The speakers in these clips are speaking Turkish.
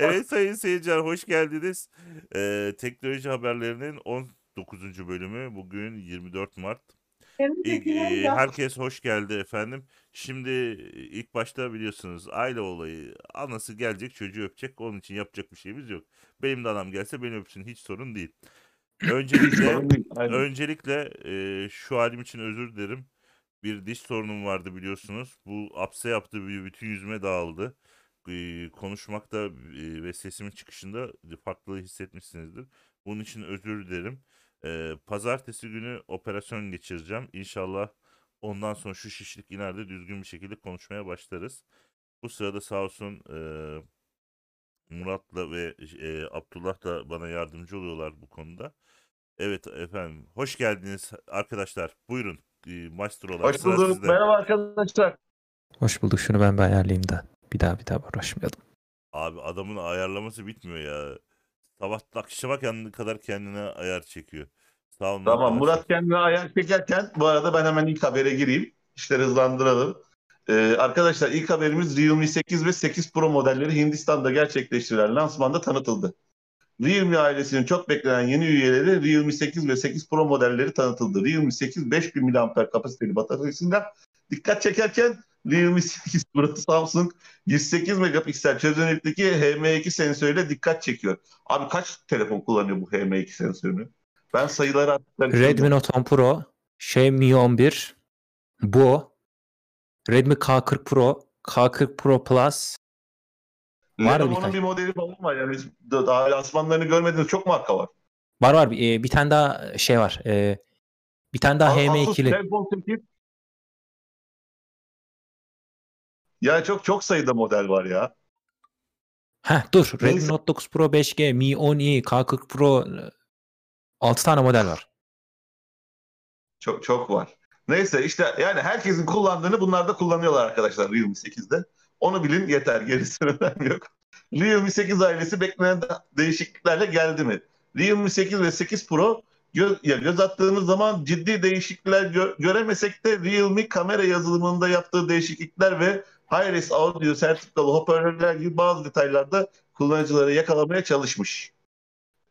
Evet sayın seyirciler hoş geldiniz. Ee, teknoloji haberlerinin 19. bölümü bugün 24 Mart. İlk, e, herkes hoş geldi efendim. Şimdi ilk başta biliyorsunuz aile olayı. Anası gelecek çocuğu öpecek. Onun için yapacak bir şeyimiz yok. Benim de anam gelse beni öpsün hiç sorun değil. Öncelikle öncelikle e, şu halim için özür dilerim. Bir diş sorunum vardı biliyorsunuz. Bu apse yaptığı bir bütün yüzüme dağıldı. E, konuşmakta e, ve sesimin çıkışında farklılığı hissetmişsinizdir. Bunun için özür dilerim. E, pazartesi günü operasyon geçireceğim. İnşallah ondan sonra şu şişlik iner de düzgün bir şekilde konuşmaya başlarız. Bu sırada sağ olsun e, Murat'la ve e, Abdullah da bana yardımcı oluyorlar bu konuda. Evet efendim. Hoş geldiniz arkadaşlar. Buyurun. E, maestrolar. Hoş bulduk. Merhaba arkadaşlar. Hoş bulduk. Şunu ben bir ayarlayayım da. Bir daha bir daha uğraşmayalım. Abi adamın ayarlaması bitmiyor ya. Sabah akşama kendine kadar kendine ayar çekiyor. Sağ olun. Tamam Murat kendine ayar çekerken bu arada ben hemen ilk habere gireyim. İşleri hızlandıralım. Ee, arkadaşlar ilk haberimiz Realme 8 ve 8 Pro modelleri Hindistan'da gerçekleştirilen lansmanda tanıtıldı. Realme ailesinin çok beklenen yeni üyeleri Realme 8 ve 8 Pro modelleri tanıtıldı. Realme 8 5000 mAh kapasiteli bataryasıyla dikkat çekerken Realme 8 Pro Samsung 108 megapiksel çözünürlükteki HM2 sensörüyle dikkat çekiyor. Abi kaç telefon kullanıyor bu HM2 sensörünü? Ben sayıları attıklarını Redmi Note 10 Pro, Xiaomi 11, bu, Redmi K40 Pro, K40 Pro Plus, Var Lenovo'nun bir modeli falan var yani daha lansmanlarını görmediğiniz çok marka var. Var var bir, bir tane daha şey var. E, bir tane daha HM2'li. Ya çok çok sayıda model var ya. Heh dur. Neyse. Redmi Note 9 Pro 5G, Mi 10i, K40 Pro 6 tane model var. Çok çok var. Neyse işte yani herkesin kullandığını bunlar da kullanıyorlar arkadaşlar Realme 8'de. Onu bilin yeter. Gerisi önemli yok. Realme 8 ailesi beklenen değişikliklerle geldi mi? Realme 8 ve 8 Pro göz, ya göz attığımız zaman ciddi değişiklikler gö- göremesek de Realme kamera yazılımında yaptığı değişiklikler ve Hi-Res audio sertifikalı hoparlörler gibi bazı detaylarda kullanıcıları yakalamaya çalışmış.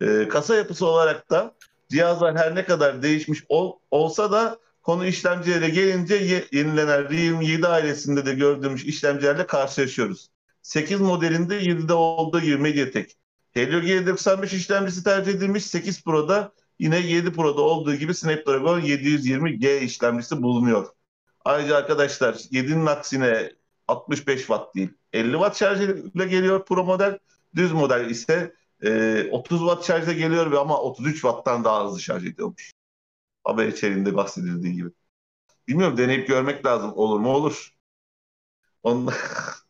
Ee, kasa yapısı olarak da cihazlar her ne kadar değişmiş ol, olsa da konu işlemcilere gelince ye, yenilenen Realme 7 ailesinde de gördüğümüz işlemcilerle karşılaşıyoruz. 8 modelinde 7'de olduğu gibi Mediatek Helio G95 işlemcisi tercih edilmiş. 8 Pro'da yine 7 Pro'da olduğu gibi Snapdragon 720G işlemcisi bulunuyor. Ayrıca arkadaşlar 7'nin aksine 65 watt değil 50 watt şarjıyla geliyor Pro model. Düz model ise e, 30 watt şarjla geliyor ve ama 33 watttan daha hızlı şarj ediyormuş. Haber içeriğinde bahsedildiği gibi. Bilmiyorum deneyip görmek lazım. Olur mu? Olur. Ondan...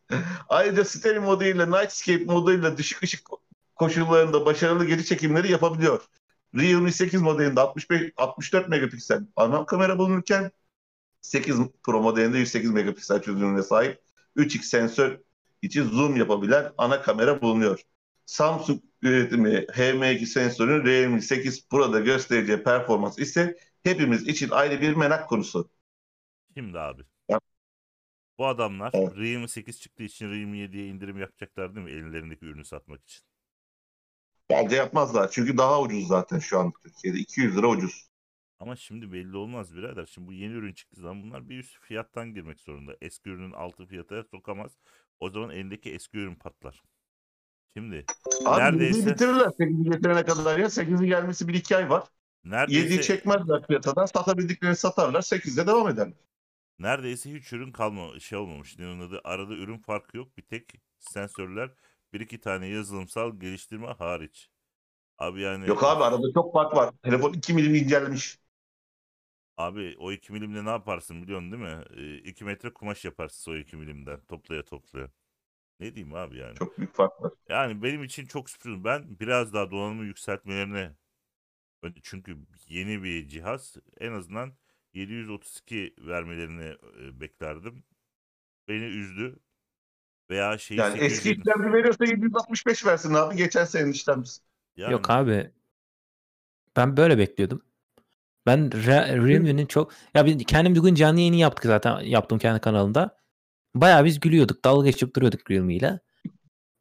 Ayrıca stereo moduyla Nightscape moduyla düşük ışık koşullarında başarılı geri çekimleri yapabiliyor. Realme 8 modelinde 65 64 megapiksel ana kamera bulunurken 8 Pro modelinde 108 megapiksel çözünürlüğüne sahip 3x sensör için zoom yapabilen ana kamera bulunuyor. Samsung üretimi HM2 sensörün Realme 8 Pro'da göstereceği performans ise hepimiz için ayrı bir merak konusu. Şimdi abi. Ya. Bu adamlar evet. Realme 8 çıktığı için Realme 7'ye indirim yapacaklar değil mi? Ellerindeki ürünü satmak için. Bence yapmazlar. Çünkü daha ucuz zaten şu an Türkiye'de. 200 lira ucuz. Ama şimdi belli olmaz birader. Şimdi bu yeni ürün çıktığı zaman bunlar bir üst fiyattan girmek zorunda. Eski ürünün altı fiyata sokamaz. O zaman elindeki eski ürün patlar. Şimdi Abi neredeyse... bitirirler 8'i getirene kadar ya. 8'i gelmesi 1-2 ay var. Neredeyse... 7'yi çekmezler piyasadan. Satabildiklerini satarlar. 8'de devam ederler. Neredeyse hiç ürün kalma şey olmamış. Ne onun adı? Arada ürün farkı yok. Bir tek sensörler bir iki tane yazılımsal geliştirme hariç. Abi yani... Yok abi arada çok fark var. Telefon 2 milim incelmiş. Abi o 2 milimle ne yaparsın biliyorsun değil mi? 2 metre kumaş yaparsın o 2 milimden. Toplaya toplaya. Ne diyeyim abi yani. Çok büyük fark var. Yani benim için çok sürpriz. Ben biraz daha donanımı yükseltmelerine çünkü yeni bir cihaz en azından 732 vermelerini beklerdim. Beni üzdü. Veya şey yani eski işlemci veriyorsa 765 versin abi. Geçen senenin işlemcisi. Yani... Yok abi. Ben böyle bekliyordum. Ben Re- Realme'nin çok ya biz kendim bugün canlı yayını yaptık zaten yaptım kendi kanalımda. Bayağı biz gülüyorduk. Dalga geçip duruyorduk Realme ile.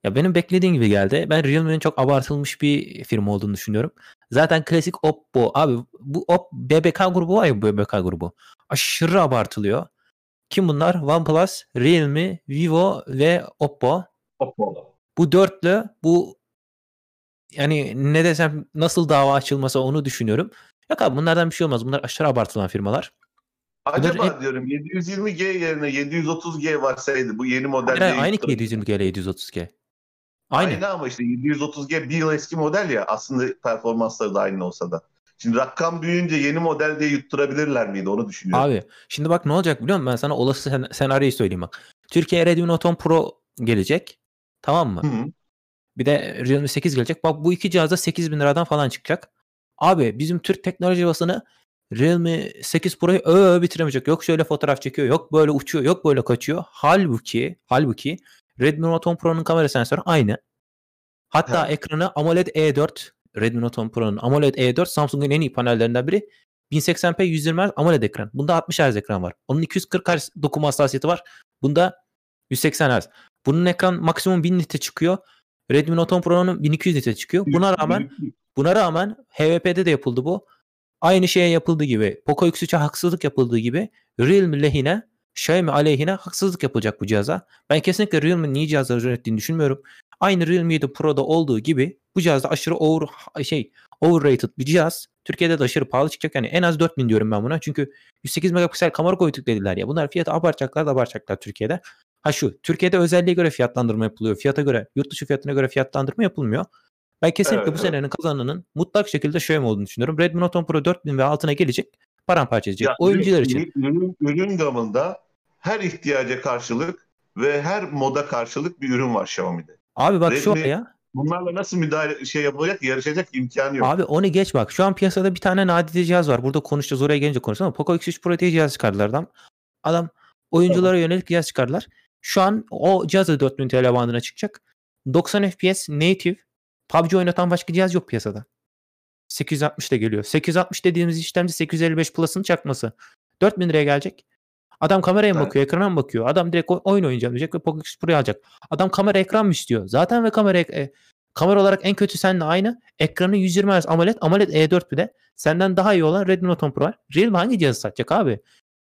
Ya benim beklediğim gibi geldi. Ben Realme'nin çok abartılmış bir firma olduğunu düşünüyorum. Zaten klasik Oppo. Abi bu Op BBK grubu var ya BBK grubu. Aşırı abartılıyor. Kim bunlar? OnePlus, Realme, Vivo ve Oppo. Oppo. Bu dörtlü bu yani ne desem nasıl dava açılmasa onu düşünüyorum. Yok abi bunlardan bir şey olmaz. Bunlar aşırı abartılan firmalar. Acaba Bunların diyorum 720G yerine 730G varsaydı bu yeni model Hayır, aynı ki 720G ile 730G. Aynı. Aynı ama işte 730G bir yıl eski model ya aslında performansları da aynı olsa da. Şimdi rakam büyüyünce yeni model diye yutturabilirler miydi onu düşünüyorum. Abi şimdi bak ne olacak biliyor musun? Ben sana olası sen- senaryoyu söyleyeyim bak. Türkiye'ye Redmi Note 10 Pro gelecek. Tamam mı? Hı hı. Bir de Realme 8 gelecek. Bak bu iki cihaz da 8000 liradan falan çıkacak. Abi bizim Türk teknoloji basını Realme 8 Pro'yu öö bitiremeyecek. Yok şöyle fotoğraf çekiyor, yok böyle uçuyor, yok böyle kaçıyor. Halbuki, halbuki Redmi Note 10 Pro'nun kamera sensörü aynı. Hatta He. ekranı AMOLED E4, Redmi Note 10 Pro'nun AMOLED E4 Samsung'un en iyi panellerinden biri. 1080p 120 Hz AMOLED ekran. Bunda 60 Hz ekran var. Onun 240 Hz dokuma hassasiyeti var. Bunda 180 Hz. Bunun ekran maksimum 1000 nite çıkıyor. Redmi Note 10 Pro'nun 1200 nite çıkıyor. Buna rağmen buna rağmen HVP'de de yapıldı bu. Aynı şeye yapıldığı gibi Poco X3'e haksızlık yapıldığı gibi Realme lehine Xiaomi aleyhine haksızlık yapılacak bu cihaza. Ben kesinlikle Realme'nin iyi cihazlar ürettiğini düşünmüyorum. Aynı Realme 7 Pro'da olduğu gibi bu cihazda aşırı over şey overrated bir cihaz. Türkiye'de de aşırı pahalı çıkacak. Yani en az 4000 diyorum ben buna. Çünkü 108 megapiksel kamera koyduk dediler ya. Bunlar fiyatı abartacaklar da abartacaklar Türkiye'de. Ha şu Türkiye'de özelliğe göre fiyatlandırma yapılıyor. Fiyata göre yurt dışı fiyatına göre fiyatlandırma yapılmıyor. Ben kesinlikle Evet, bu evet. senenin kazananın mutlak şekilde Xiaomi olduğunu düşünüyorum. Redmi Note 10 Pro 4000 ve altına gelecek. Paramparça edecek. Ya, Oyuncular ürün- için. Ürün, ürün gamında her ihtiyaca karşılık ve her moda karşılık bir ürün var Xiaomi'de. Abi bak şu Redmi- aya Bunlarla nasıl müdahale şey yapacak, yarışacak imkanı yok. Abi onu geç bak. Şu an piyasada bir tane nadide cihaz var. Burada konuşacağız. Oraya gelince konuşacağız ama Poco X3 Pro diye cihaz çıkardılar adam. Adam oyunculara yönelik cihaz çıkardılar. Şu an o cihaz da 4000 TL bandına çıkacak. 90 FPS native PUBG oynatan başka cihaz yok piyasada. 860 da geliyor. 860 dediğimiz işlemci 855 Plus'ın çakması. 4000 liraya gelecek. Adam kameraya mı Evet. bakıyor, ekrana mı bakıyor? Adam direkt oyun oynayacağım diyecek ve Poco X3 Pro'yu alacak. Adam kamera ekran mı istiyor? Zaten ve kamera e, kamera olarak en kötü seninle aynı. Ekranı 120 Hz AMOLED, AMOLED E4 bir de. Senden daha iyi olan Redmi Note 10 Pro var. Realme hangi cihazı satacak abi?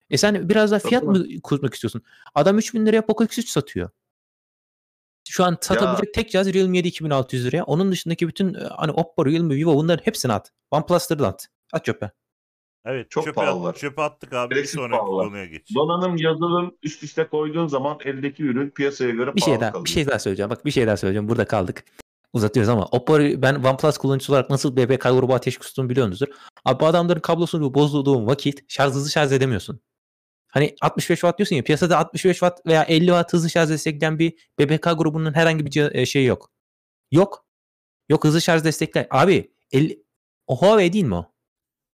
E sen biraz daha fiyat mı kutmak istiyorsun? Adam 3000 liraya Poco X3 satıyor. Şu an satabilecek tek cihaz Realme 7 2600 liraya. Onun dışındaki bütün e, hani Oppo, Realme, Vivo bunların hepsini at. OnePlus'ları da at. At çöpe. Evet Çok çöpe, pahalılar. çöpe attık abi. Bir Gereksiz sonraki pahalılar. konuya geç. Donanım, yazılım üst üste koyduğun zaman eldeki ürün piyasaya göre Bir şey pahalı daha kalıyor. bir şey daha söyleyeceğim. Bak bir şey daha söyleyeceğim. Burada kaldık. Uzatıyoruz ama Oppo ben OnePlus kullanıcısı olarak nasıl BBK grubu ateş kustuğumu biliyorsunuzdur. Abi bu adamların kablosunu bozduğun vakit şarj hızlı şarj edemiyorsun. Hani 65 watt diyorsun ya piyasada 65 watt veya 50 watt hızlı şarj destekleyen bir BBK grubunun herhangi bir şeyi yok. Yok. Yok hızlı şarj destekler. Abi 50 o Huawei değil mi o?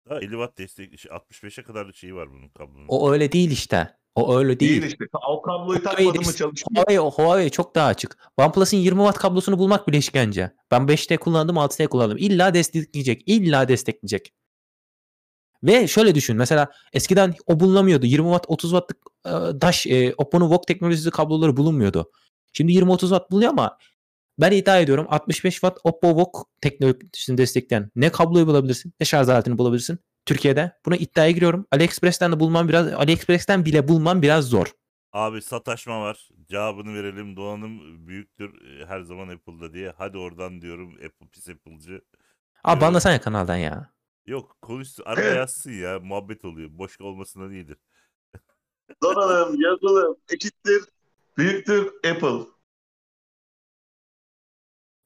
Daha 50 watt destek 65'e kadar da şeyi var bunun kablonun. O öyle değil işte. O öyle değil. Değil işte. O kabloyu Huawei takmadın mı çalışmıyor. Huawei, Huawei çok daha açık. OnePlus'ın 20 watt kablosunu bulmak bile işkence. Ben 5T kullandım 6T kullandım. İlla destekleyecek. İlla destekleyecek. Ve şöyle düşün. Mesela eskiden o bulunamıyordu. 20 watt 30 wattlık e, Dash, e, Oppo'nun VOOC teknolojisi kabloları bulunmuyordu. Şimdi 20-30 watt buluyor ama ben iddia ediyorum 65 watt Oppo VOOC teknolojisini destekleyen ne kabloyu bulabilirsin ne şarj aletini bulabilirsin Türkiye'de. Buna iddiaya giriyorum. AliExpress'ten de bulmam biraz AliExpress'ten bile bulmam biraz zor. Abi sataşma var. Cevabını verelim. Donanım büyüktür e, her zaman Apple'da diye. Hadi oradan diyorum Apple pis Apple'cı. Abi Yok. banlasana kanaldan ya. Yok konuşsun. Araya yazsın ya. Muhabbet oluyor. Boş olmasından iyidir. Donanım, yazılım eşittir, büyüktür Apple.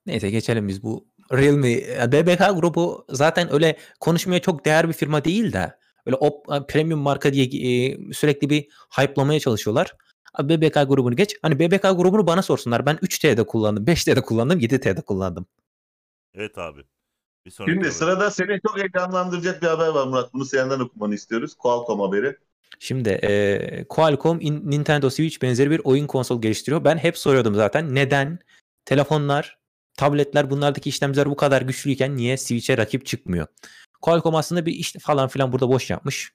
Neyse geçelim biz bu Realme. BBK grubu zaten öyle konuşmaya çok değer bir firma değil de öyle op, premium marka diye e, sürekli bir hype'lamaya çalışıyorlar. Abi BBK grubunu geç. Hani BBK grubunu bana sorsunlar. Ben 3T'de kullandım, 5T'de kullandım, 7T'de kullandım. Evet abi. Bir sonraki Şimdi haber. sırada seni çok heyecanlandıracak bir haber var Murat. Bunu senden okumanı istiyoruz. Qualcomm haberi. Şimdi e, Qualcomm in- Nintendo Switch benzeri bir oyun konsol geliştiriyor. Ben hep soruyordum zaten neden telefonlar, tabletler bunlardaki işlemciler bu kadar güçlüyken niye Switch'e rakip çıkmıyor? Qualcomm aslında bir iş falan filan burada boş yapmış.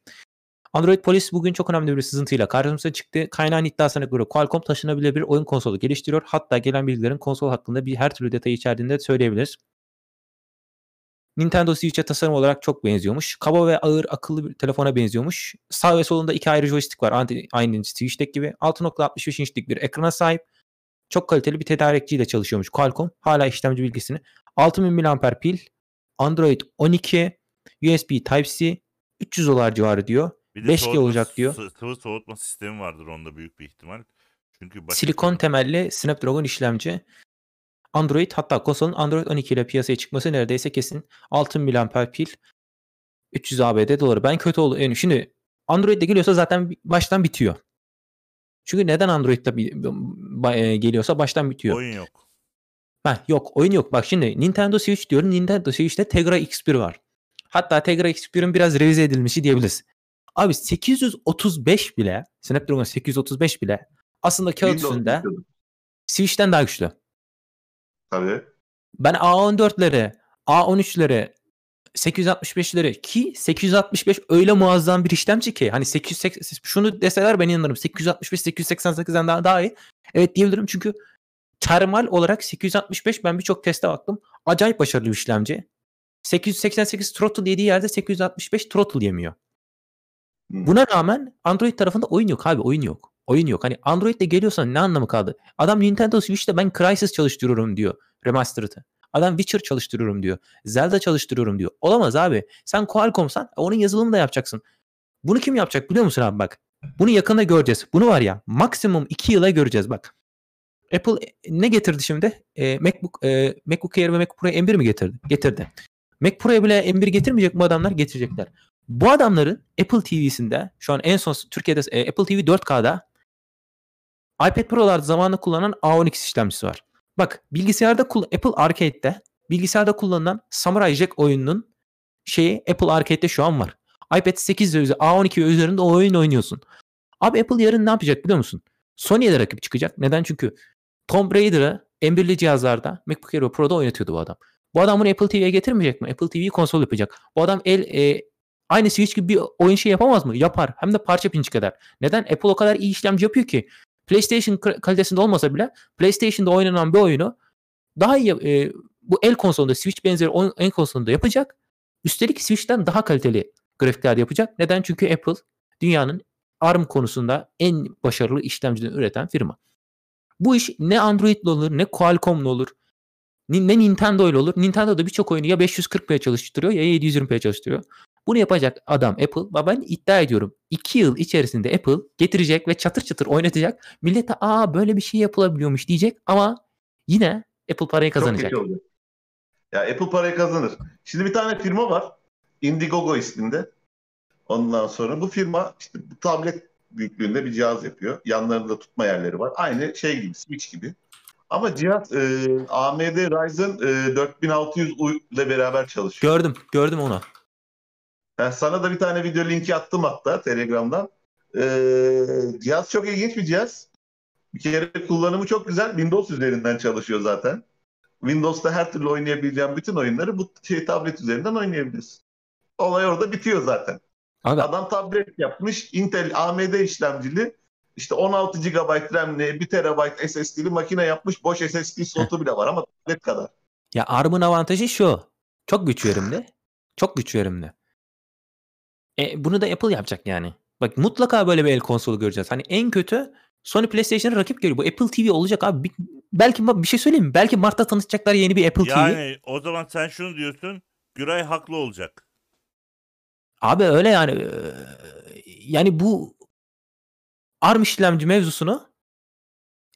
Android Polis bugün çok önemli bir sızıntıyla karşımıza çıktı. Kaynağın iddiasına göre Qualcomm taşınabilir bir oyun konsolu geliştiriyor. Hatta gelen bilgilerin konsol hakkında bir her türlü detayı içerdiğini de söyleyebiliriz. Nintendo Switch'e tasarım olarak çok benziyormuş. Kaba ve ağır akıllı bir telefona benziyormuş. Sağ ve solunda iki ayrı joystick var. Aynı Switch'teki gibi. 6.65 inçlik bir ekrana sahip. Çok kaliteli bir tedarikçiyle çalışıyormuş Qualcomm. Hala işlemci bilgisini. 6000 mAh pil. Android 12. USB Type-C. 300 dolar civarı diyor. Bir de 5G soğutma- olacak diyor. sı- Sıvı soğutma sistemi vardır onda büyük bir ihtimal. Çünkü başka Silikon temelli Snapdragon işlemci. Android hatta konsolun Android 12 ile piyasaya çıkması neredeyse kesin. 6000 mAh pil. 300 ABD doları. Ben kötü oldu. Yani şimdi Android'de geliyorsa zaten baştan bitiyor. Çünkü neden Android'de e, geliyorsa baştan bitiyor. oyun yok. Ha, yok oyun yok. Bak şimdi Nintendo Switch diyorum. Nintendo Switch'te Tegra X1 var. Hatta Tegra X1'in biraz revize edilmişi diyebiliriz. Abi 835 bile Snapdragon 835 bile aslında kağıt Windows üstünde. Switch'ten daha güçlü. Tabii. Ben A14'lere, A13'lere, 865'lere ki 865 öyle muazzam bir işlemci ki hani 880 şunu deseler ben inanırım. 865 888'den daha daha iyi. Evet diyebilirim çünkü termal olarak 865 ben birçok teste baktım. Acayip başarılı bir işlemci. 888 throttle yediği yerde 865 throttle yemiyor. Hı. Buna rağmen Android tarafında oyun yok abi oyun yok. Oyun yok. Hani Android'de geliyorsan ne anlamı kaldı? Adam Nintendo Switch'te ben Crysis çalıştırıyorum diyor. Remastered'ı. Adam Witcher çalıştırıyorum diyor. Zelda çalıştırıyorum diyor. Olamaz abi. Sen Qualcomm'san onun yazılımını da yapacaksın. Bunu kim yapacak biliyor musun abi bak. Bunu yakında göreceğiz. Bunu var ya maksimum 2 yıla göreceğiz bak. Apple e, ne getirdi şimdi? E, MacBook e, MacBook Air ve MacBook Pro M1 mi getirdi? Getirdi. Mac Pro'ya bile M1 getirmeyecek bu adamlar getirecekler. Bu adamların Apple TV'sinde şu an en son Türkiye'de e, Apple TV 4K'da iPad Pro'larda zamanında kullanan A12 işlemcisi var. Bak bilgisayarda Apple Arcade'de bilgisayarda kullanılan Samurai Jack oyununun şeyi Apple Arcade'de şu an var. iPad 8 ve üzeri- A12 ve üzerinde o oyun oynuyorsun. Abi Apple yarın ne yapacak biliyor musun? Sony'ye de rakip çıkacak. Neden? Çünkü Tomb Raider'ı M1'li cihazlarda MacBook Air Pro'da oynatıyordu bu adam. Bu adam bunu Apple TV'ye getirmeyecek mi? Apple TV konsol yapacak. Bu adam el e, aynı Switch gibi bir oyun şey yapamaz mı? Yapar. Hem de parça pinç kadar. Neden? Apple o kadar iyi işlemci yapıyor ki PlayStation kal- kalitesinde olmasa bile PlayStation'da oynanan bir oyunu daha iyi e, bu el konsolunda Switch benzeri oyun el konsolunda yapacak. Üstelik Switch'ten daha kaliteli grafikler yapacak. Neden? Çünkü Apple dünyanın ARM konusunda en başarılı işlemcileri üreten firma. Bu iş ne Android'le olur ne Qualcomm'la olur. Ne Nintendo ile olur. Nintendo da birçok oyunu ya 540p çalıştırıyor ya 720p çalıştırıyor. Bunu yapacak adam Apple. Ben iddia ediyorum 2 yıl içerisinde Apple getirecek ve çatır çatır oynatacak. Millete aa böyle bir şey yapılabiliyormuş diyecek ama yine Apple parayı Çok kazanacak. kötü oldu. Ya Apple parayı kazanır. Şimdi bir tane firma var. Indiegogo isminde. Ondan sonra bu firma işte bu tablet büyüklüğünde bir cihaz yapıyor. Yanlarında tutma yerleri var. Aynı şey gibi, Switch gibi. Ama cihaz e, AMD Ryzen e, 4600U ile beraber çalışıyor. Gördüm, gördüm onu. Ben sana da bir tane video linki attım hatta Telegram'dan. Ee, cihaz çok ilginç bir cihaz. Bir kere kullanımı çok güzel. Windows üzerinden çalışıyor zaten. Windows'ta her türlü oynayabileceğin bütün oyunları bu şey, tablet üzerinden oynayabilirsin. Olay orada bitiyor zaten. Abi Adam tablet yapmış. Intel AMD işlemcili. İşte 16 GB RAM'li, 1 TB SSD'li makine yapmış. Boş SSD slotu bile var ama tablet kadar. ya ARM'ın avantajı şu. Çok güç verimli. Çok güç verimli. E, bunu da Apple yapacak yani. Bak mutlaka böyle bir el konsolu göreceğiz. Hani en kötü Sony PlayStation'a rakip görüyor. Bu Apple TV olacak abi. Belki bak bir şey söyleyeyim mi? Belki Mart'ta tanıtacaklar yeni bir Apple TV. Yani o zaman sen şunu diyorsun. Güray haklı olacak. Abi öyle yani. eee, Yani bu ARM işlemci mevzusunu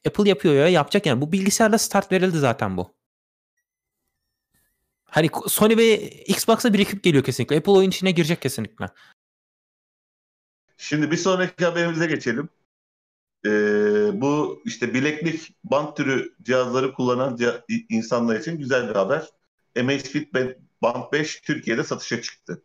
Apple yapıyor ya yapacak yani. Bu bilgisayarda start verildi zaten bu. Hani Sony ve Xbox'a bir ekip geliyor kesinlikle. Apple oyun içine girecek kesinlikle. Şimdi bir sonraki haberimize geçelim. Ee, bu işte bileklik band türü cihazları kullanan insanlar için güzel bir haber. Amazfit Band- Band 5 Türkiye'de satışa çıktı.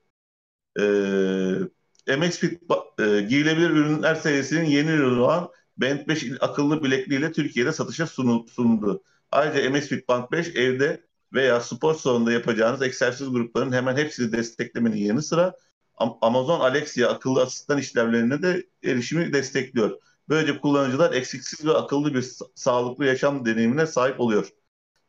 Ee, Amazfit ba- e, giyilebilir ürünler serisinin yeni ürünü olan Band 5 il- akıllı bilekliğiyle Türkiye'de satışa sunu- sunuldu. Ayrıca Amazfit Band 5 evde veya spor salonunda yapacağınız egzersiz gruplarının hemen hepsini desteklemenin yanı sıra Amazon Alexa akıllı asistan işlevlerine de erişimi destekliyor. Böylece kullanıcılar eksiksiz ve akıllı bir sağlıklı yaşam deneyimine sahip oluyor.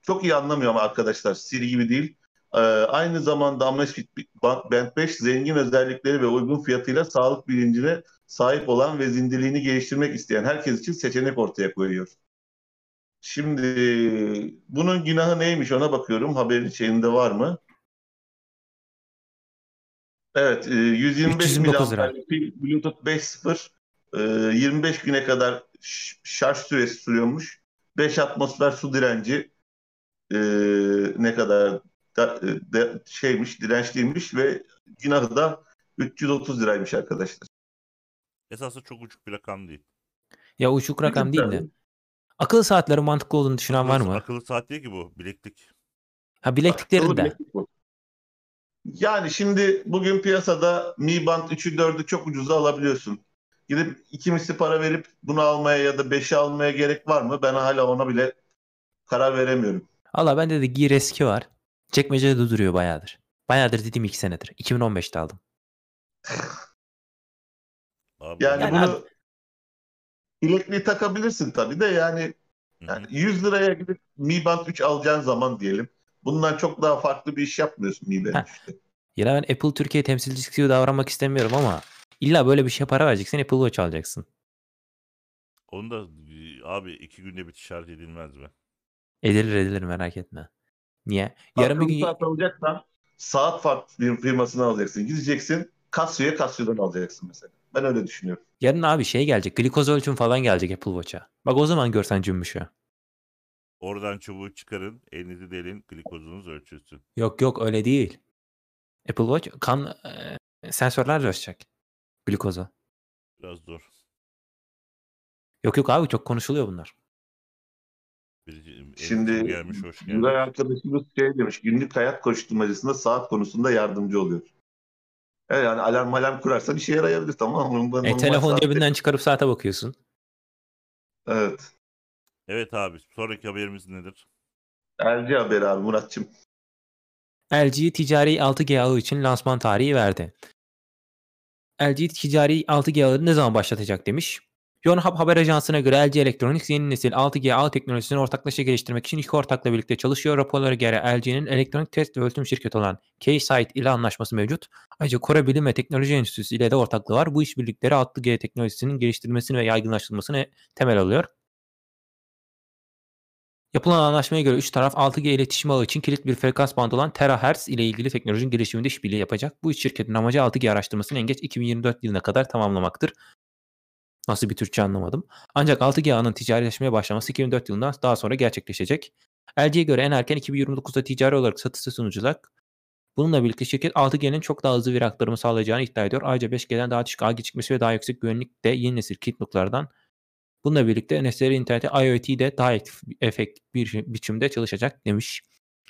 Çok iyi anlamıyorum arkadaşlar. Siri gibi değil. Ee, aynı zamanda Amazfit Band 5 zengin özellikleri ve uygun fiyatıyla sağlık bilincine sahip olan ve zindeliğini geliştirmek isteyen herkes için seçenek ortaya koyuyor. Şimdi bunun günahı neymiş ona bakıyorum. Haberin içerisinde var mı? Evet, 125 329 lira. miliamperlik bir Bluetooth 5.0 25 güne kadar şarj süresi sürüyormuş. 5 atmosfer su direnci e, ne kadar da, de, şeymiş, dirençliymiş ve günahı da 330 liraymış arkadaşlar. Esasında çok uçuk bir rakam değil. Ya uçuk rakam değil de. Akıllı saatlerin mantıklı olduğunu düşünen var mı? Akıllı saat değil ki bu. Bileklik. Ha bilekliklerin Akıllı de. bileklik bu. Yani şimdi bugün piyasada Mi Band 3'ü 4'ü çok ucuza alabiliyorsun. Gidip iki misli para verip bunu almaya ya da 5'i almaya gerek var mı? Ben hala ona bile karar veremiyorum. Allah bende de Gear eski var. Çekmecede duruyor bayağıdır. Bayağıdır dediğim 2 senedir. 2015'te aldım. Abi, Yani, Yani bunu abi- bilekliği takabilirsin tabii de yani, yani 100 liraya gidip Mi Band 3 alacağın zaman diyelim. Bundan çok daha farklı bir iş yapmıyorsun Mi Band Ha. 3'te. Ya da ben Apple Türkiye temsilcisi gibi davranmak istemiyorum ama illa böyle bir şeye para vereceksin Apple Watch alacaksın. Onu da abi iki günde bir şarj edilmez mi? Edilir edilir merak etme. Niye? Yarın bir gün saat alacaksan saat farklı bir firmasını alacaksın. Gideceksin Casio'ya Casio'dan alacaksın mesela. Ben öyle düşünüyorum. yarın abi şey gelecek. Glikoz ölçüm falan gelecek Apple Watch'a. Bak o zaman görsen cümbüşü. Oradan çubuğu çıkarın, elinizi delin, glikozunuz ölçülsün. Yok yok öyle değil. Apple Watch kan e, sensörlerle ölçecek. Glikozu. Biraz zor. Yok yok abi çok konuşuluyor bunlar. Şimdi gelmiş, hoş gelmiş. Güray arkadaşımız şey demiş. Günlük hayat koşturmacasında saat konusunda yardımcı oluyor. Evet, yani alarm alarm kurarsan işe yarayabilir tamam mı? Ondan E, telefon cebinden çıkarıp saate bakıyorsun. Evet. Evet abi, sonraki haberimiz nedir? LG haberi abi Muratçım. LG ticari 6G ağı için lansman tarihi verdi. LG ticari 6G ağını ne zaman başlatacak demiş. Yonhap haber ajansına göre LG Electronics yeni nesil 6G ağ teknolojisini ortaklaşa geliştirmek için iki ortakla birlikte çalışıyor. Raporlara göre LG'nin elektronik test ve ölçüm şirketi olan Keysight ile anlaşması mevcut. Ayrıca Kore Bilim ve Teknoloji Enstitüsü ile de ortaklığı var. Bu işbirlikleri 6G teknolojisinin geliştirilmesini ve yaygınlaştırılmasını temel alıyor. Yapılan anlaşmaya göre üç taraf 6G iletişim ağı için kilit bir frekans bandı olan terahertz ile ilgili teknolojinin gelişiminde işbirliği yapacak. Bu üç şirketin amacı 6G araştırmasını en geç 2024 yılına kadar tamamlamaktır. Nasıl bir Türkçe anlamadım. Ancak 6G ağının ticarileşmeye başlaması 2004 yılından daha sonra gerçekleşecek. LG'ye göre en erken 2029'da ticari olarak satışa sunulacak. Bununla birlikte şirket 6G'nin çok daha hızlı veri aktarımı sağlayacağını iddia ediyor. Ayrıca 5G'den daha düşük ağ gecikmesi ve daha yüksek güvenlik de yeni nesil kilit noktalardan Bununla birlikte nesneleri internete IoT de daha efektif bir biçimde çalışacak demiş.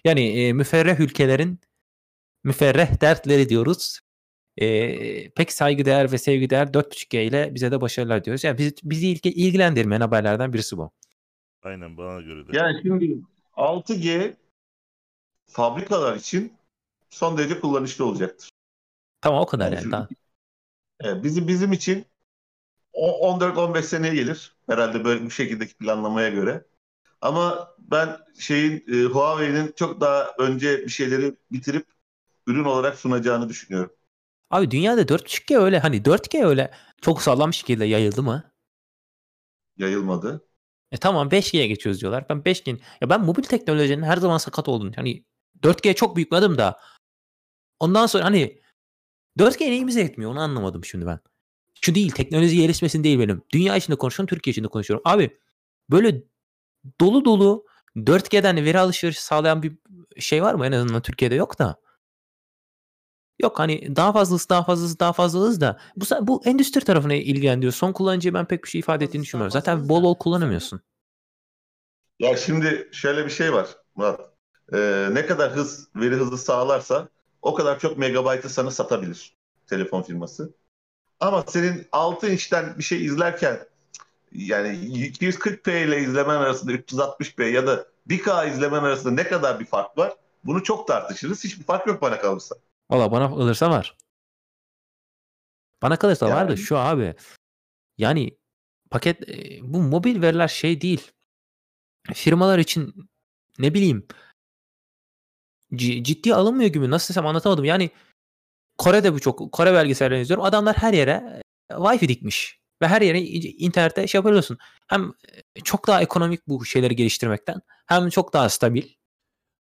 Yani e, müferreh ülkelerin müferreh dertleri diyoruz. E, pek saygıdeğer ve sevgideğer 4.5G ile bize de başarılar diyoruz. Yani bizi, bizi ilgi, ilgilendirmeyen haberlerden birisi bu. Aynen bana göre de. Yani şimdi 6G fabrikalar için son derece kullanışlı olacaktır. Tamam o kadar Yani. Evet, bizim bizim için o- 14-15 seneye gelir herhalde böyle bu şekildeki planlamaya göre. Ama ben şeyin e, Huawei'nin çok daha önce bir şeyleri bitirip ürün olarak sunacağını düşünüyorum. Abi dünyada 4.5G öyle hani 4G öyle çok sağlam şekilde yayıldı mı? Yayılmadı. E tamam 5G'ye geçiyoruz diyorlar. Ben 5G ya ben mobil teknolojinin her zaman sakat olduğunu hani 4G çok büyük bir adım da ondan sonra hani 4G neyimize etmiyor onu anlamadım şimdi ben. Şu değil teknoloji gelişmesin değil benim. Dünya içinde konuşuyorum Türkiye içinde konuşuyorum. Abi böyle dolu dolu 4G'den veri alışverişi sağlayan bir şey var mı? En azından Türkiye'de yok da. Yok hani daha fazlası daha fazlası daha fazlası da bu, bu endüstri tarafına ilgilendiriyor. Son kullanıcıya ben pek bir şey ifade ettiğini düşünmüyorum. Zaten bol bol kullanamıyorsun. Ya şimdi şöyle bir şey var Murat. Ee, ne kadar hız veri hızı sağlarsa o kadar çok megabaytı sana satabilir telefon firması. Ama senin 6 inçten bir şey izlerken yani 240p ile izlemen arasında 360p ya da 1K izlemen arasında ne kadar bir fark var? Bunu çok tartışırız. Hiçbir fark yok bana kalırsa. Valla bana alırsa var. Bana kalırsa var da Yani. şu abi. Yani paket e, bu mobil veriler şey değil. Firmalar için ne bileyim ci- ciddiye alınmıyor gibi. Nasıl desem anlatamadım. Yani Kore'de bu çok Kore belgesellerini izliyorum. Adamlar her yere e, Wi-Fi dikmiş. Ve her yere internette şey yapabiliyorsun. Hem e, çok daha ekonomik bu şeyleri geliştirmekten hem çok daha stabil.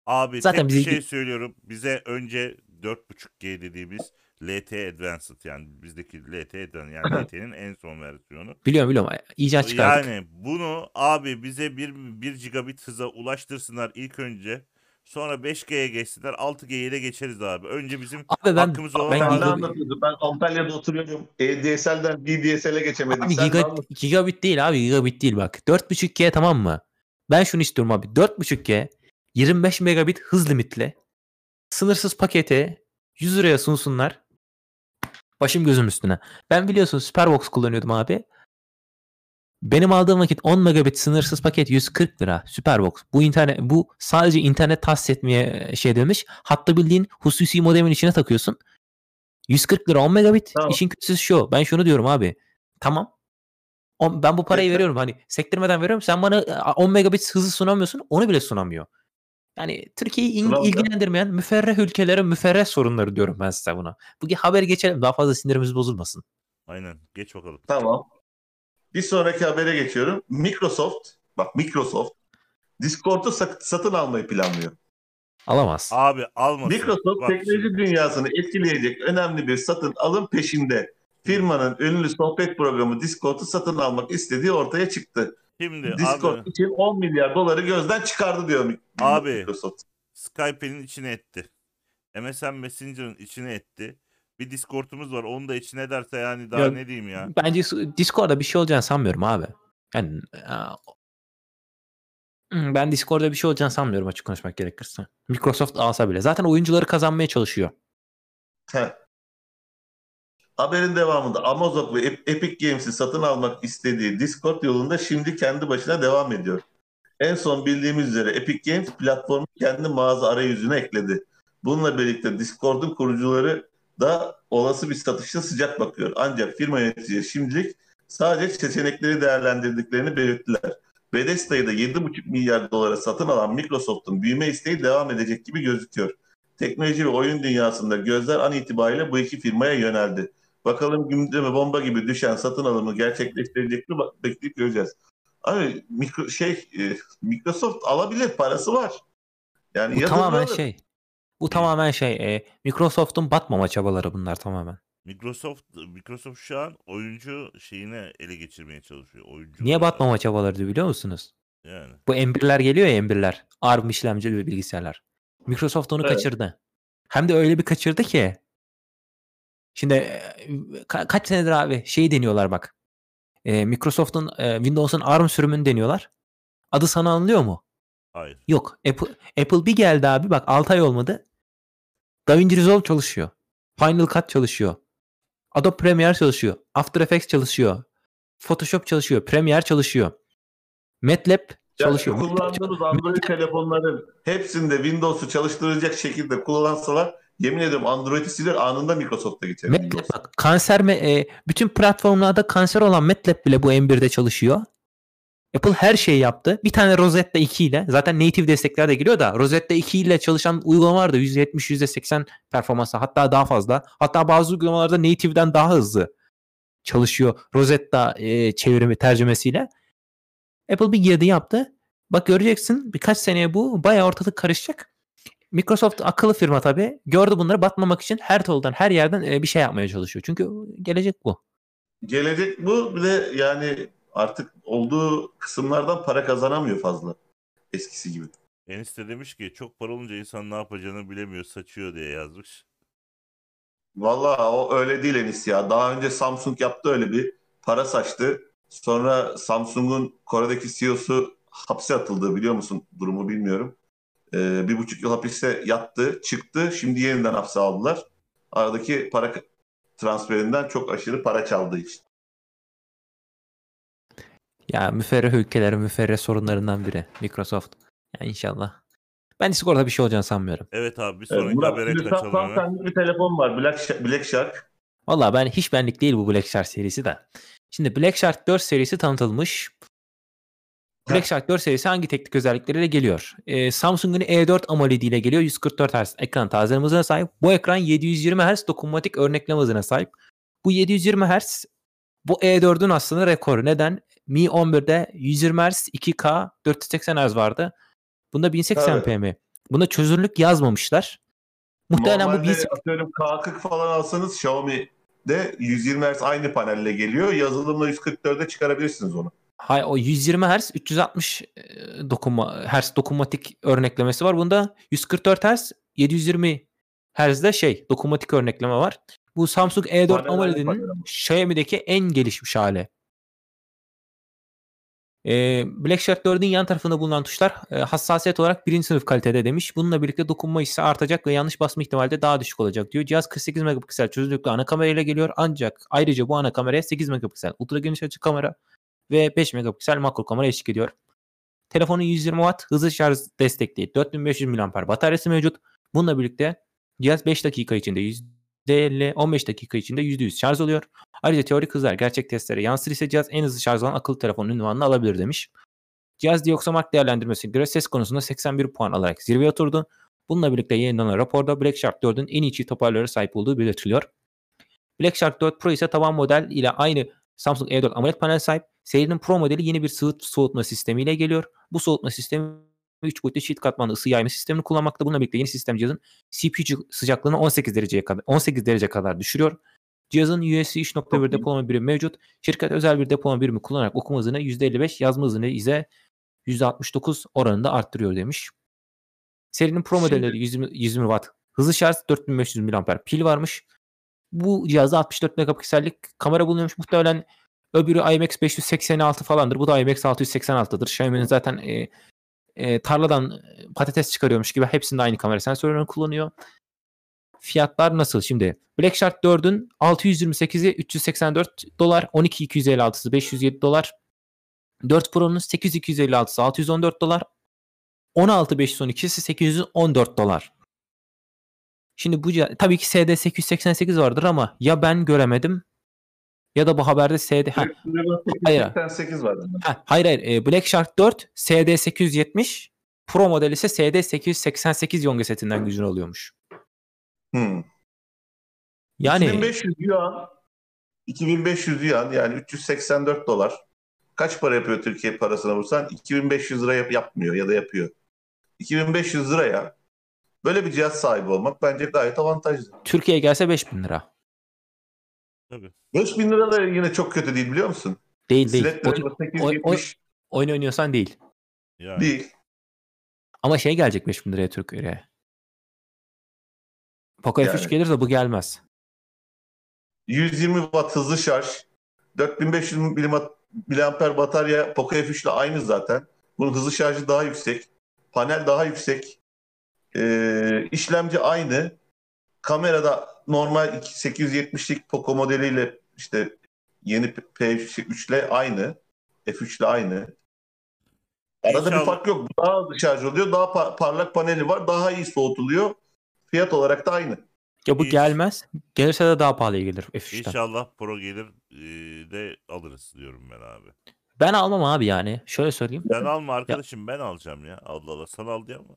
Abi Zaten tek bir şey söylüyorum. Bize önce 4.5G dediğimiz LTE Advanced yani bizdeki LTE Advanced yani LTE'nin en son versiyonu. Biliyorum biliyorum. İcat çıkardık. Yani bunu abi bize 1, 1 gigabit hıza ulaştırsınlar ilk önce. Sonra 5G'ye geçsinler 6G'ye de geçeriz abi. Önce bizim Abi ben hakkımız olan ben Ben gigabit? Ben Antalya'da oturuyorum. EDSL'den VDSL'e geçemedik. abi giga, gigabit değil abi gigabit değil bak. 4.5G tamam mı? Ben şunu istiyorum abi. 4.5G 25 megabit hız limitli sınırsız paketi 100 liraya sunsunlar. Başım gözüm üstüne. Ben biliyorsun Superbox kullanıyordum abi. Benim aldığım vakit 10 megabit sınırsız paket 140 lira Superbox. Bu internet bu sadece internet tahsis etmeye şey demiş. Hatta bildiğin hususi modemin içine takıyorsun. 140 lira 10 megabit. Tamam. İşin kötüsü şu. Ben şunu diyorum abi. Tamam. Ben bu parayı veriyorum hani sektirmeden veriyorum. Sen bana e, 10 megabit hızı sunamıyorsun. Onu bile sunamıyor. Yani Türkiye'yi in- ilgilendirmeyen müferreh ülkelerin müferreh sorunları diyorum ben size buna. Bu haberi geçelim. Daha fazla sinirimiz bozulmasın. aynen geç bakalım. Tamam. Bir sonraki habere geçiyorum. Microsoft, bak Microsoft Discord'u sat- satın almayı planlıyor. Alamaz. Abi almasın. Microsoft Bak teknoloji şimdi, dünyasını etkileyecek önemli bir satın alım peşinde. Firmanın ünlü sohbet programı Discord'u satın almak istediği ortaya çıktı. Şimdi Discord abi için 10 milyar doları gözden çıkardı diyor Abi. Microsoft. Skype'in içine etti. MSN Messenger'ın içine etti. Bir Discord'umuz var. Onu da içine ederse yani daha Ya- ne diyeyim ya. Bence Discord'da bir şey olacağını sanmıyorum abi. Yani Hmm, ben Discord'da bir şey olacağını sanmıyorum açık konuşmak gerekirse. Microsoft alsa bile. Zaten oyuncuları kazanmaya çalışıyor. Heh. Haberin devamında Amazon ve Ep- Epic Games'i satın almak istediği Discord yolunda şimdi kendi başına devam ediyor. En son bildiğimiz üzere Epic Games platformu kendi mağaza arayüzüne ekledi. Bununla birlikte Discord'un kurucuları da olası bir satışta sıcak bakıyor. Ancak firma yöneticileri şimdilik sadece seçenekleri değerlendirdiklerini belirttiler. Bethesda'yı da 7,5 milyar dolara satın alan Microsoft'un büyüme isteği devam edecek gibi gözüküyor. Teknoloji ve oyun dünyasında gözler an itibariyle bu iki firmaya yöneldi. Bakalım gündeme bomba gibi düşen satın alımı gerçekleştirecek mi Bak- bekleyip göreceğiz. Abi mikro, şey e, Microsoft alabilir parası var. Yani Bu tamamen alır. şey. Bu tamamen şey. e, Microsoft'un batmama çabaları bunlar tamamen. Microsoft Microsoft şu an oyuncu şeyine ele geçirmeye çalışıyor. Oyuncu Niye batmama çabaları diyor biliyor musunuz? Yani. Bu M1'ler geliyor ya M1'ler. ARM işlemcili bilgisayarlar. Microsoft onu Evet. kaçırdı. Hem de öyle bir kaçırdı ki. Şimdi ka- kaç senedir abi şeyi deniyorlar bak. E, Microsoft'un e, Windows'un ARM sürümünü deniyorlar. Adı sana anılıyor mu? Hayır. Yok. Apple, Apple bir geldi abi bak 6 ay olmadı. DaVinci Resolve çalışıyor. Final Cut çalışıyor. Adobe Premiere çalışıyor. After Effects çalışıyor. Photoshop çalışıyor. Premiere çalışıyor. MATLAB Yani çalışıyor. kullandığımız Android telefonların hepsinde Windows'u çalıştıracak şekilde kullansalar yemin ediyorum Android'i siler anında Microsoft'a geçer. MATLAB bak kanser mi e, bütün platformlarda kanser olan MATLAB bile bu M1'de çalışıyor. Apple her şeyi yaptı. Bir tane Rosetta 2 ile zaten native destekler de geliyor da Rosetta 2 ile çalışan uygulama var da %70 %80 performansı hatta daha fazla. Hatta bazı uygulamalarda native'den daha hızlı çalışıyor Rosetta e, çevirimi tercümesiyle. Apple bir girdi yaptı. Bak göreceksin birkaç seneye bu bayağı ortalık karışacak. Microsoft akıllı firma tabii. Gördü bunları batmamak için her toldan her yerden e, bir şey yapmaya çalışıyor. Çünkü gelecek bu. Gelecek bu bir de yani artık olduğu kısımlardan para kazanamıyor fazla eskisi gibi. Enis de demiş ki çok para olunca insan ne yapacağını bilemiyor saçıyor diye yazmış. Vallahi o öyle değil Enis ya. Daha önce Samsung yaptı öyle bir para saçtı. Sonra Samsung'un Kore'deki CEO'su hapse atıldı biliyor musun? Durumu bilmiyorum. Ee, bir buçuk yıl hapiste yattı, çıktı. Şimdi yeniden hapse aldılar. Aradaki para transferinden çok aşırı para çaldığı için. Ya müferreh ülkelerin müferreh sorunlarından biri Microsoft. Ya inşallah. Ben Discord'da bir şey olacağını sanmıyorum. Evet abi bir Evet, sonraki Murat, habere kaçalım. Samsung'un bir telefon var Black, Sh- Black Shark. Valla ben hiç benlik değil bu Black Shark serisi de. Şimdi Black Shark 4 serisi tanıtılmış. Black Shark 4 serisi hangi teknik özellikleriyle geliyor? Ee, Samsung'un E4 AMOLED ile geliyor. 144 Hz ekran tazeleme hızına sahip. Bu ekran 720 Hz dokunmatik örnekleme hızına sahip. Bu 720 Hz bu E4'ün aslında rekoru. Neden? Mi 11'de 120 Hz 2K 480 Hz vardı. Bunda 1080p mi? Bunda çözünürlük yazmamışlar. Muhtemelen bu Normalde 1080 atıyorum K40 falan alsanız Xiaomi'de 120 Hz aynı panelle geliyor. Yazılımla 144'e çıkarabilirsiniz onu. Hay o 120 Hz 360 e, dokunma Hz dokunmatik örneklemesi var. Bunda 144 Hz 720 Hz'de şey dokunmatik örnekleme var. Bu Samsung E4 Panel aynı AMOLED'in. Xiaomi'deki en gelişmiş hali. Ee, Black Shark 4'ün yan tarafında bulunan tuşlar e, hassasiyet olarak birinci sınıf kalitede demiş. Bununla birlikte dokunma hissi artacak ve yanlış basma ihtimali de daha düşük olacak diyor. Cihaz 48 megapiksel çözünürlüklü ana kamerayla geliyor ancak ayrıca bu ana kameraya 8 megapiksel ultra geniş açı kamera ve 5 megapiksel makro kamera eşlik ediyor. Telefonun 120 watt hızlı şarj destekli 4500 mAh bataryası mevcut. Bununla birlikte cihaz 5 dakika içinde %50, 15 dakika içinde %100 şarj oluyor. Ayrıca teorik hızlar gerçek testlere yansır ise cihaz en hızlı şarj olan akıllı telefonun ünvanını alabilir demiş. Cihaz Dioxamark değerlendirmesine göre ses konusunda 81 puan alarak zirveye oturdu. Bununla birlikte yayınlanan raporda Black Shark 4'ün en iyi çift hoparlöre sahip olduğu belirtiliyor. Black Shark 4 Pro ise taban model ile aynı Samsung E4 AMOLED panel sahip. Serinin Pro modeli yeni bir sıvı soğutma sistemiyle geliyor. Bu soğutma sistemi 3 boyutlu çift katmanlı ısı yayma sistemini kullanmakta. Bununla birlikte yeni sistem cihazın CPU sıcaklığını 18 dereceye kadar 18 derece kadar düşürüyor. Cihazın USB 3.1 iyi. depolama birimi mevcut. Şirket özel bir depolama birimi kullanarak okuma hızını %55, yazma hızını ise %69 oranında arttırıyor demiş. Serinin Pro modelleri 120, 120 Watt hızlı şarj 4500 mAh pil varmış. Bu cihazda 64 megapiksellik kamera bulunuyormuş. Muhtemelen öbürü IMX 586 falandır. Bu da IMX 686'dır. Xiaomi'nin zaten e, e, tarladan e, patates çıkarıyormuş gibi hepsinde aynı kamera sensörlerini kullanıyor. Fiyatlar nasıl şimdi? Black Shark 4'ün 628'i 384 dolar, 12256'sı 507 dolar. 4 Pro'nun 8256'sı 614 dolar. 16512'si 814 dolar. Şimdi bu tabii ki SD 888 vardır ama ya ben göremedim ya da bu haberde SD ha, Hayır. 88 var. bende. ha, hayır hayır e, Black Shark 4 SD 870 Pro model ise SD 888 yonga setinden gücünü alıyormuş. Hmm. Yani 2500 yuan 2500 yuan yani 384 dolar. Kaç para yapıyor Türkiye parasına vursan? 2500 lira yap- yapmıyor ya da yapıyor. 2500 liraya böyle bir cihaz sahibi olmak bence gayet avantajlı. Türkiye'ye gelse 5000 lira. Tabii. 5000 lira da yine çok kötü değil biliyor musun? Değil değil. Oyun, 870 oyun oynuyorsan değil. Yani. değil. Ama şey gelecek 5000 liraya Türkiye'ye. Poco F3 Yani. gelirse bu gelmez. 120 watt hızlı şarj, 4500 mAh batarya Poco F3 ile aynı zaten. Bunun hızlı şarjı daha yüksek. Panel daha yüksek. Ee, işlemci aynı. Kamerada normal 870'lik Poco modeliyle işte yeni P3 ile aynı. F3 ile aynı. Arada İnşallah- bir fark yok. Daha hızlı şarj oluyor. Daha pa- parlak paneli var. Daha iyi soğutuluyor. Fiyat olarak da aynı. Ya bu İyi. gelmez. Gelirse de daha pahalıya gelir F3'ten. İnşallah Pro gelir e, de alırız diyorum ben abi. Ben almam abi yani. Şöyle söyleyeyim. Sen alma arkadaşım ben alacağım ya. Allah Allah sana al diye ama.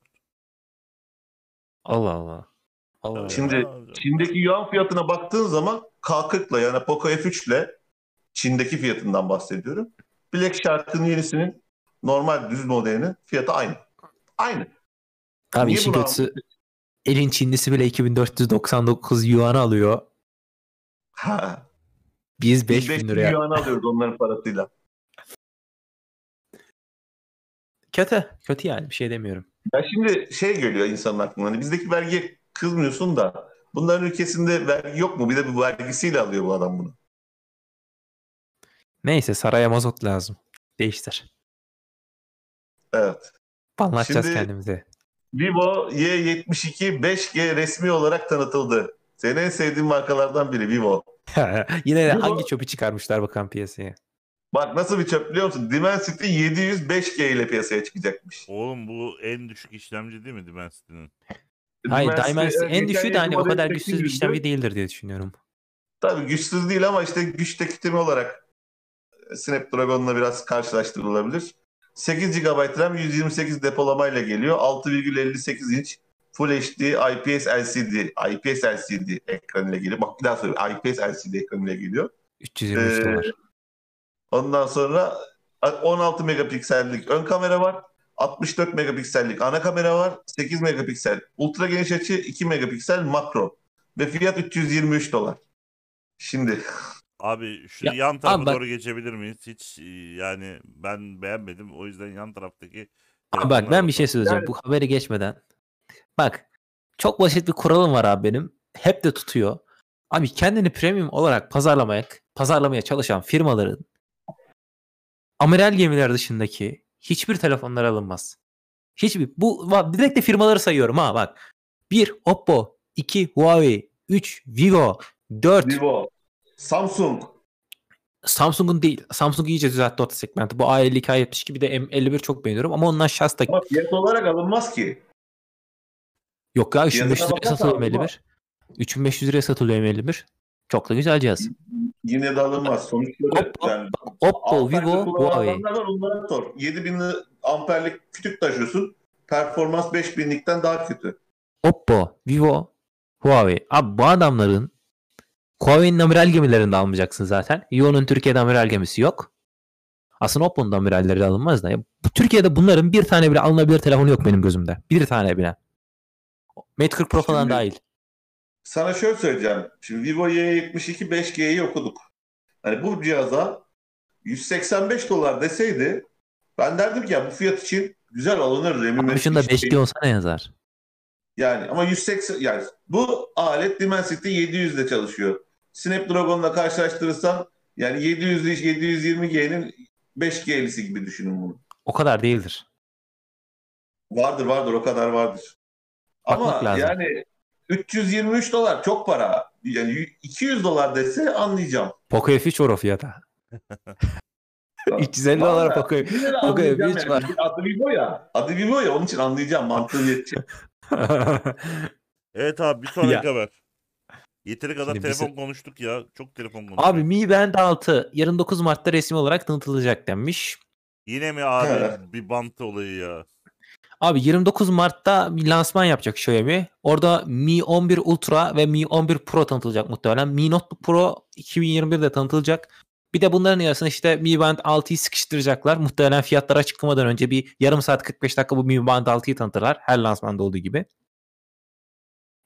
Allah Allah. Allah Allah. Şimdi- alacağım. Çin'deki yuan fiyatına baktığın zaman K40'la yani Poco F3 ile Çin'deki fiyatından bahsediyorum. Black Shark'ın yenisinin normal düz modelinin fiyatı aynı. Aynı. Abi Niye işin kötüsü elin Çinlisi bile 2499 yuan alıyor. Ha. Biz 5000 5000 liraya. yuan alıyoruz onların parasıyla. Kötü. Kötü yani bir şey demiyorum. Ya şimdi şey geliyor insanın aklına. Hani bizdeki vergiye kızmıyorsun da bunların ülkesinde vergi yok mu? Bir de bu vergisiyle alıyor bu adam bunu. Neyse saraya mazot lazım. Değiştir. Evet. Banlatacağız Şimdi- kendimize. Vivo Y72 5G resmi olarak tanıtıldı. Senin en sevdiğin markalardan biri Vivo. Yine de Bu- hangi çöpü çıkarmışlar bakalım piyasaya. Bak nasıl bir çöp biliyor musun? Dimensity 700 5G ile piyasaya çıkacakmış. Oğlum bu en düşük işlemci değil mi Dimensity'nin? Hayır Dimensity, en düşüğü de hani o kadar güçsüz bir 800'dü. işlemci değildir diye düşünüyorum. Tabii güçsüz değil ama işte güç tüketimi olarak Snapdragon'la biraz karşılaştırılabilir. 8 GB RAM 128 depolamayla geliyor. 6,58 inç Full HD IPS LCD IPS LCD ekranıyla geliyor. Bak bir daha söyleyeyim. IPS LCD ekranıyla geliyor. 323 Ee, dolar. Ondan sonra 16 megapiksellik ön kamera var. 64 megapiksellik ana kamera var. 8 megapiksel ultra geniş açı, 2 megapiksel makro. Ve fiyat 323 dolar. Şimdi Abi şu Ya, yan tarafa abi bak- doğru geçebilir miyiz? Hiç e, yani ben beğenmedim. O yüzden yan taraftaki Abi bak ben bir şey söyleyeceğim bu haberi geçmeden. Bak çok basit bir kuralım var abi benim. Hep de tutuyor. Abi kendini premium olarak pazarlamaya, pazarlamaya çalışan firmaların amiral gemiler dışındaki hiçbir telefonlar alınmaz. Hiçbir. Bu direkt de firmaları sayıyorum ha bak. 1 Oppo, 2 Huawei, 3 Vivo, 4 Vivo, Samsung, Samsung'un değil. Samsung iyice düzeltti orta segmenti. Bu A52, A72 bir de M51 çok beğeniyorum ama ondan şahs da ama fiyat olarak alınmaz ki. Yok ya Fiyatına 3500 liraya satılıyor alınmaz. M51. 3500 liraya satılıyor M51. Çok da güzel cihaz. Yine de alınmaz. Sonuçları Oppo, yani Oppo, Vivo, Huawei. var onlara sor. 7000 amperlik kütük taşıyorsun. Performans 5000'likten daha kötü. Oppo, Vivo, Huawei. Abi bu adamların Huawei'nin amiral gemilerini de almayacaksın zaten. Vivo'nun Türkiye'de amiral gemisi yok. Aslında Oppo'nun da amiralleri de alınmaz da. Ya, Türkiye'de bunların bir tane bile alınabilir telefonu yok benim gözümde. Bir tane bile. Mate 40 Pro falan Şimdi- dahil. Sana şöyle söyleyeceğim. Şimdi Vivo Y72 5G'yi okuduk. Hani bu cihaza 185 dolar deseydi ben derdim ki ya bu fiyat için güzel alınır. Memi şunda hiç 5G değil. olsa ne yazar? Yani ama 180 yani bu alet Dimensity 700'de çalışıyor. Snapdragon'la karşılaştırırsan yani 700 ile 720G'nin 5G'lisi gibi düşünün bunu. O kadar değildir. Vardır vardır o kadar vardır. Bakmak Ama lazım. yani 323 dolar çok para. Yani 200 dolar dese anlayacağım. Poco F3 var o fiyata. 350 dolar Poco Poco anlayacağım F3 yani. var. Adı Vivo ya. Adı Vivo ya onun için anlayacağım. Mantığını yetecek. Evet abi bir sonraki haber. Yeteri kadar Şimdi telefon bizi- konuştuk ya. Çok telefon konuştuk. Abi Mi Band 6 yarın 9 Mart'ta resmi olarak tanıtılacak denmiş. Yine mi abi bir bant olayı ya? Abi 29 Mart'ta bir lansman yapacak Xiaomi. Orada Mi 11 Ultra ve Mi 11 Pro tanıtılacak muhtemelen. Mi Note Pro 2021'de tanıtılacak. Bir de bunların arasında işte Mi Band 6'yı sıkıştıracaklar. Muhtemelen fiyatlar açıklamadan önce bir yarım saat 45 dakika bu Mi Band 6'yı tanıtırlar. Her lansmanda olduğu gibi.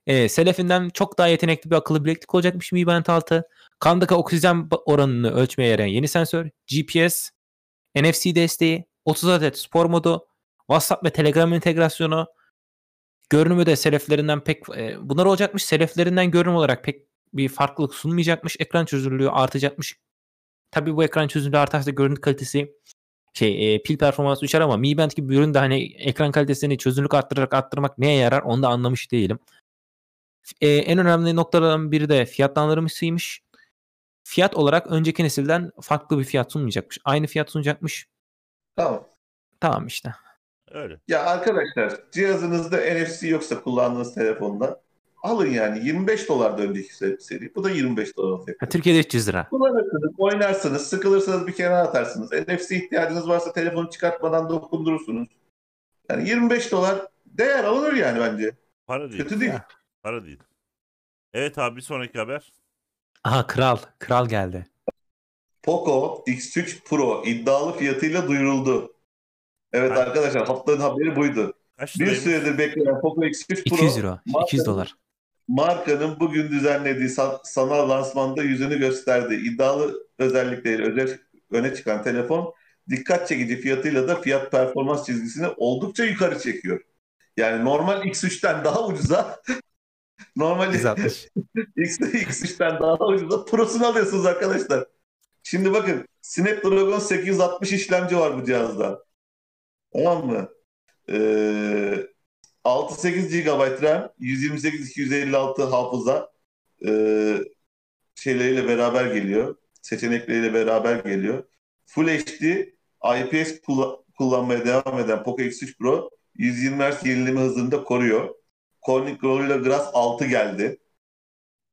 Ee, Selefinden çok daha yetenekli bir akıllı bileklik olacakmış Mi Band 6. Kandaki oksijen oranını ölçmeye yarayan yeni sensör, GPS, NFC desteği, 30 adet spor modu, WhatsApp ve Telegram entegrasyonu, görünümü de seleflerinden pek e, bunlar olacakmış. Seleflerinden görünüm olarak pek bir farklılık sunmayacakmış. Ekran çözünürlüğü artacakmış. Tabii bu ekran çözünürlüğü artarsa görüntü kalitesi şey e, pil performansı düşer ama Mi Band gibi bir üründe hani ekran kalitesini çözünürlük arttırarak arttırmak neye yarar onu da anlamış değilim. E, en önemli noktalardan biri de fiyatlandırılmışıymış. Fiyat olarak önceki nesilden farklı bir fiyat sunmayacakmış. Aynı fiyat sunacakmış. tamam. Tamam işte. Öyle. Ya arkadaşlar cihazınızda NFC yoksa kullandığınız telefonda alın yani 25 dolar da önceki se- seri. Bu da 25 dolar. Ha, Türkiye'de 300 lira. Kullanırsınız, oynarsınız, sıkılırsanız bir kenara atarsınız. NFC ihtiyacınız varsa telefonu çıkartmadan dokundurursunuz. Yani 25 dolar değer alınır yani bence. Para değil. Kötü değil. Para değil. Evet abi bir sonraki haber. Aha kral. Kral geldi. Poco X3 Pro iddialı fiyatıyla duyuruldu. Evet Ha. arkadaşlar haftanın haberi buydu. Kaç Bir süredir beklenen Poco X3 Pro 200 euro. 200 markanın- dolar. markanın bugün düzenlediği san- sanal lansmanda yüzünü gösterdi. İddialı özellikleri özel, öne çıkan telefon dikkat çekici fiyatıyla da fiyat performans çizgisini oldukça yukarı çekiyor. Yani normal X3'ten daha ucuza normal 160. X, X3'ten daha ucuza Pro'sunu alıyorsunuz arkadaşlar. Şimdi bakın Snapdragon 860 işlemci var bu cihazda. Tamam mı? Ee, 6-8 GB RAM, 128-256 hafıza ee, şeyleriyle beraber geliyor. Seçenekleriyle beraber geliyor. Full HD IPS kulla- kullanmaya devam eden Poco X3 Pro 120 Hz yenileme hızını da koruyor. Corning Gorilla Glass 6 geldi.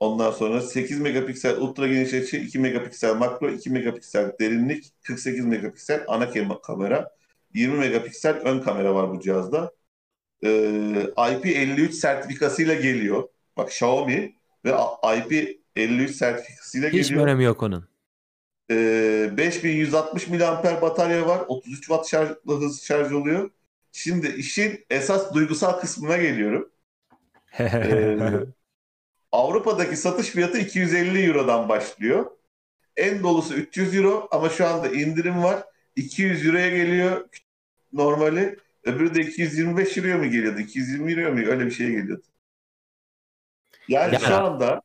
Ondan sonra 8 megapiksel ultra geniş açı, 2 megapiksel makro, 2 megapiksel derinlik, 48 megapiksel ana kamera, 20 megapiksel ön kamera var bu cihazda. Ee, IP53 sertifikasıyla geliyor. Bak Xiaomi ve A- IP53 sertifikasıyla Hiç geliyor. önemi yok onun. Ee, 5160 mAh batarya var. 33 watt şarjla hız şarj oluyor. Şimdi işin esas duygusal kısmına geliyorum. Ee, Avrupa'daki satış fiyatı 250 Euro'dan başlıyor. En dolusu 300 Euro ama şu anda indirim var. 200 Euro'ya geliyor normali. Öbürü de 225 Euro'ya mı geliyordu? 220 Euro'ya mı? Öyle bir şeye geliyordu. Yani Ya. şu anda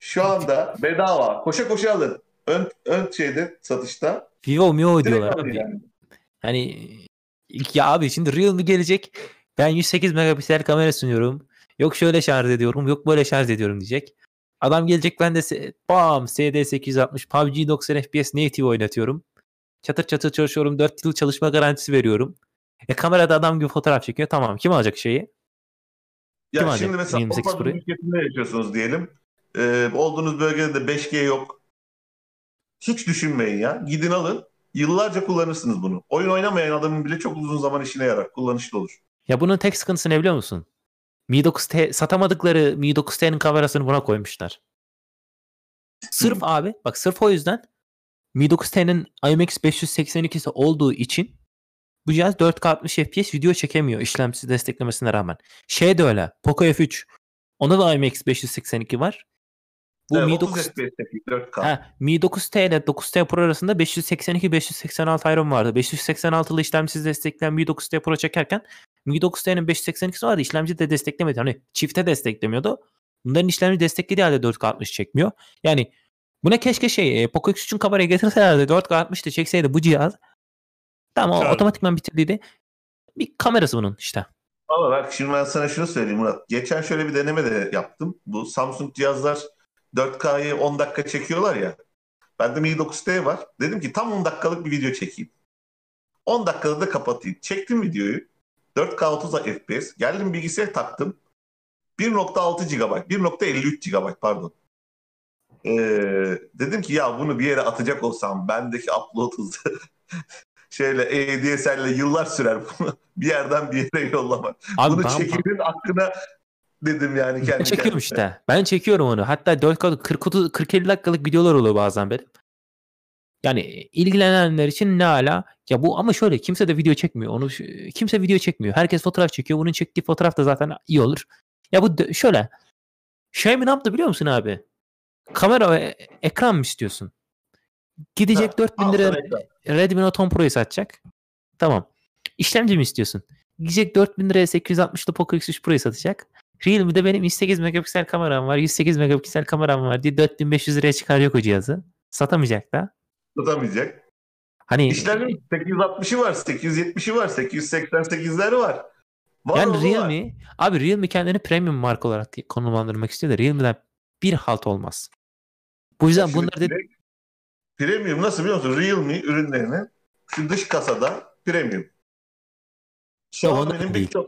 şu anda bedava. Koşa koşa alın. Ön, ön şeyde satışta. Vivo Mio diyorlar abi. yani. Hani ya abi şimdi Realme gelecek. Ben 108 megapiksel kamera sunuyorum. Yok şöyle şarj ediyorum. Yok böyle şarj ediyorum diyecek. Adam gelecek ben de bam SD 860 PUBG 90 FPS native oynatıyorum. Çatır çatır çalışıyorum. 4 yıl çalışma garantisi veriyorum. E kamerada adam gibi fotoğraf çekiyor. Tamam kim alacak şeyi? Ya Kim şimdi mesela 28 Avrupa ülkesinde yaşıyorsunuz diyelim. Ee, olduğunuz bölgede de 5G yok. Hiç düşünmeyin ya. Gidin alın. Yıllarca kullanırsınız bunu. Oyun oynamayan adamın bile çok uzun zaman işine yarar. Kullanışlı olur. Ya bunun tek sıkıntısı ne biliyor musun? Mi 9T satamadıkları Mi 9T'nin kamerasını buna koymuşlar. Sırf abi bak sırf o yüzden Mi 9T'nin IMX 582'si olduğu için bu cihaz 4K 60 FPS video çekemiyor işlemcisi desteklemesine rağmen. Şey de öyle. Poco F3. Onda da IMX 582 var. Bu Evet, Mi 30 9 FPS'teki 4K. Ha, Mi 9T ile 9T Pro arasında 582-586 ayrım vardı. 586'lı işlemcisiz destekleyen Mi 9T Pro çekerken Mi 9T'nin 582'si vardı. İşlemci de desteklemedi. Hani çifte desteklemiyordu. Bunların işlemci desteklediği halde 4K 60 çekmiyor. Yani buna keşke şey e, Poco X3'ün kamerayı getirselerdi 4K 60 da çekseydi bu cihaz. Tamam o otomatikman bitirdiydi. Bir kamerası bunun işte. Ama bak şimdi ben sana şunu söyleyeyim Murat. Geçen şöyle bir deneme de yaptım. Bu Samsung cihazlar 4K'yı 10 dakika çekiyorlar ya. Bende Mi 9T var. Dedim ki tam 10 dakikalık bir video çekeyim. 10 dakikada da kapatayım. Çektim videoyu. 4K 30 FPS. Geldim bilgisayar taktım. 1.6 GB, 1.53 GB pardon. Ee, dedim ki ya bunu bir yere atacak olsam bendeki upload hızı şeyle ADSL'le yıllar sürer bunu bir yerden bir yere yollamak. Abi Bunu ben- çekibin hakkına dedim yani Ben kendi çekiyorum kendime. işte. Ben çekiyorum onu. Hatta 4K 40 40-50 dakikalık videolar oluyor bazen benim. Yani ilgilenenler için ne ala. Ya bu ama şöyle kimse de video çekmiyor. Onu kimse video çekmiyor. Herkes fotoğraf çekiyor. Bunun çektiği fotoğraf da zaten iyi olur. Ya bu şöyle. Xiaomi ne yaptı biliyor musun abi? Kamera ve ekran mı istiyorsun? Gidecek Ha, 4000 al lira. Redmi Note 10 Pro'yu satacak. Tamam. İşlemci mi istiyorsun? Gidecek 4000 liraya 860'lı Poco X3 Pro'yu satacak. Realme'de benim 108 megapiksel kameram var, 108 megapiksel kameram var diye 4500 liraya çıkaracak o cihazı. Satamayacak da. Tutamayacak. Hani İşlerin 860'ı var, 870'i var, 888'leri var. Var yani oğlu var. Realme abi Realme kendini premium marka olarak konumlandırmak istiyor da Realme'den bir halt olmaz. Bu yüzden Şimdi bunları dedi Premium nasıl biliyor musun? Realme ürünlerinin şu dış kasada premium. Xiaomi'nin birçok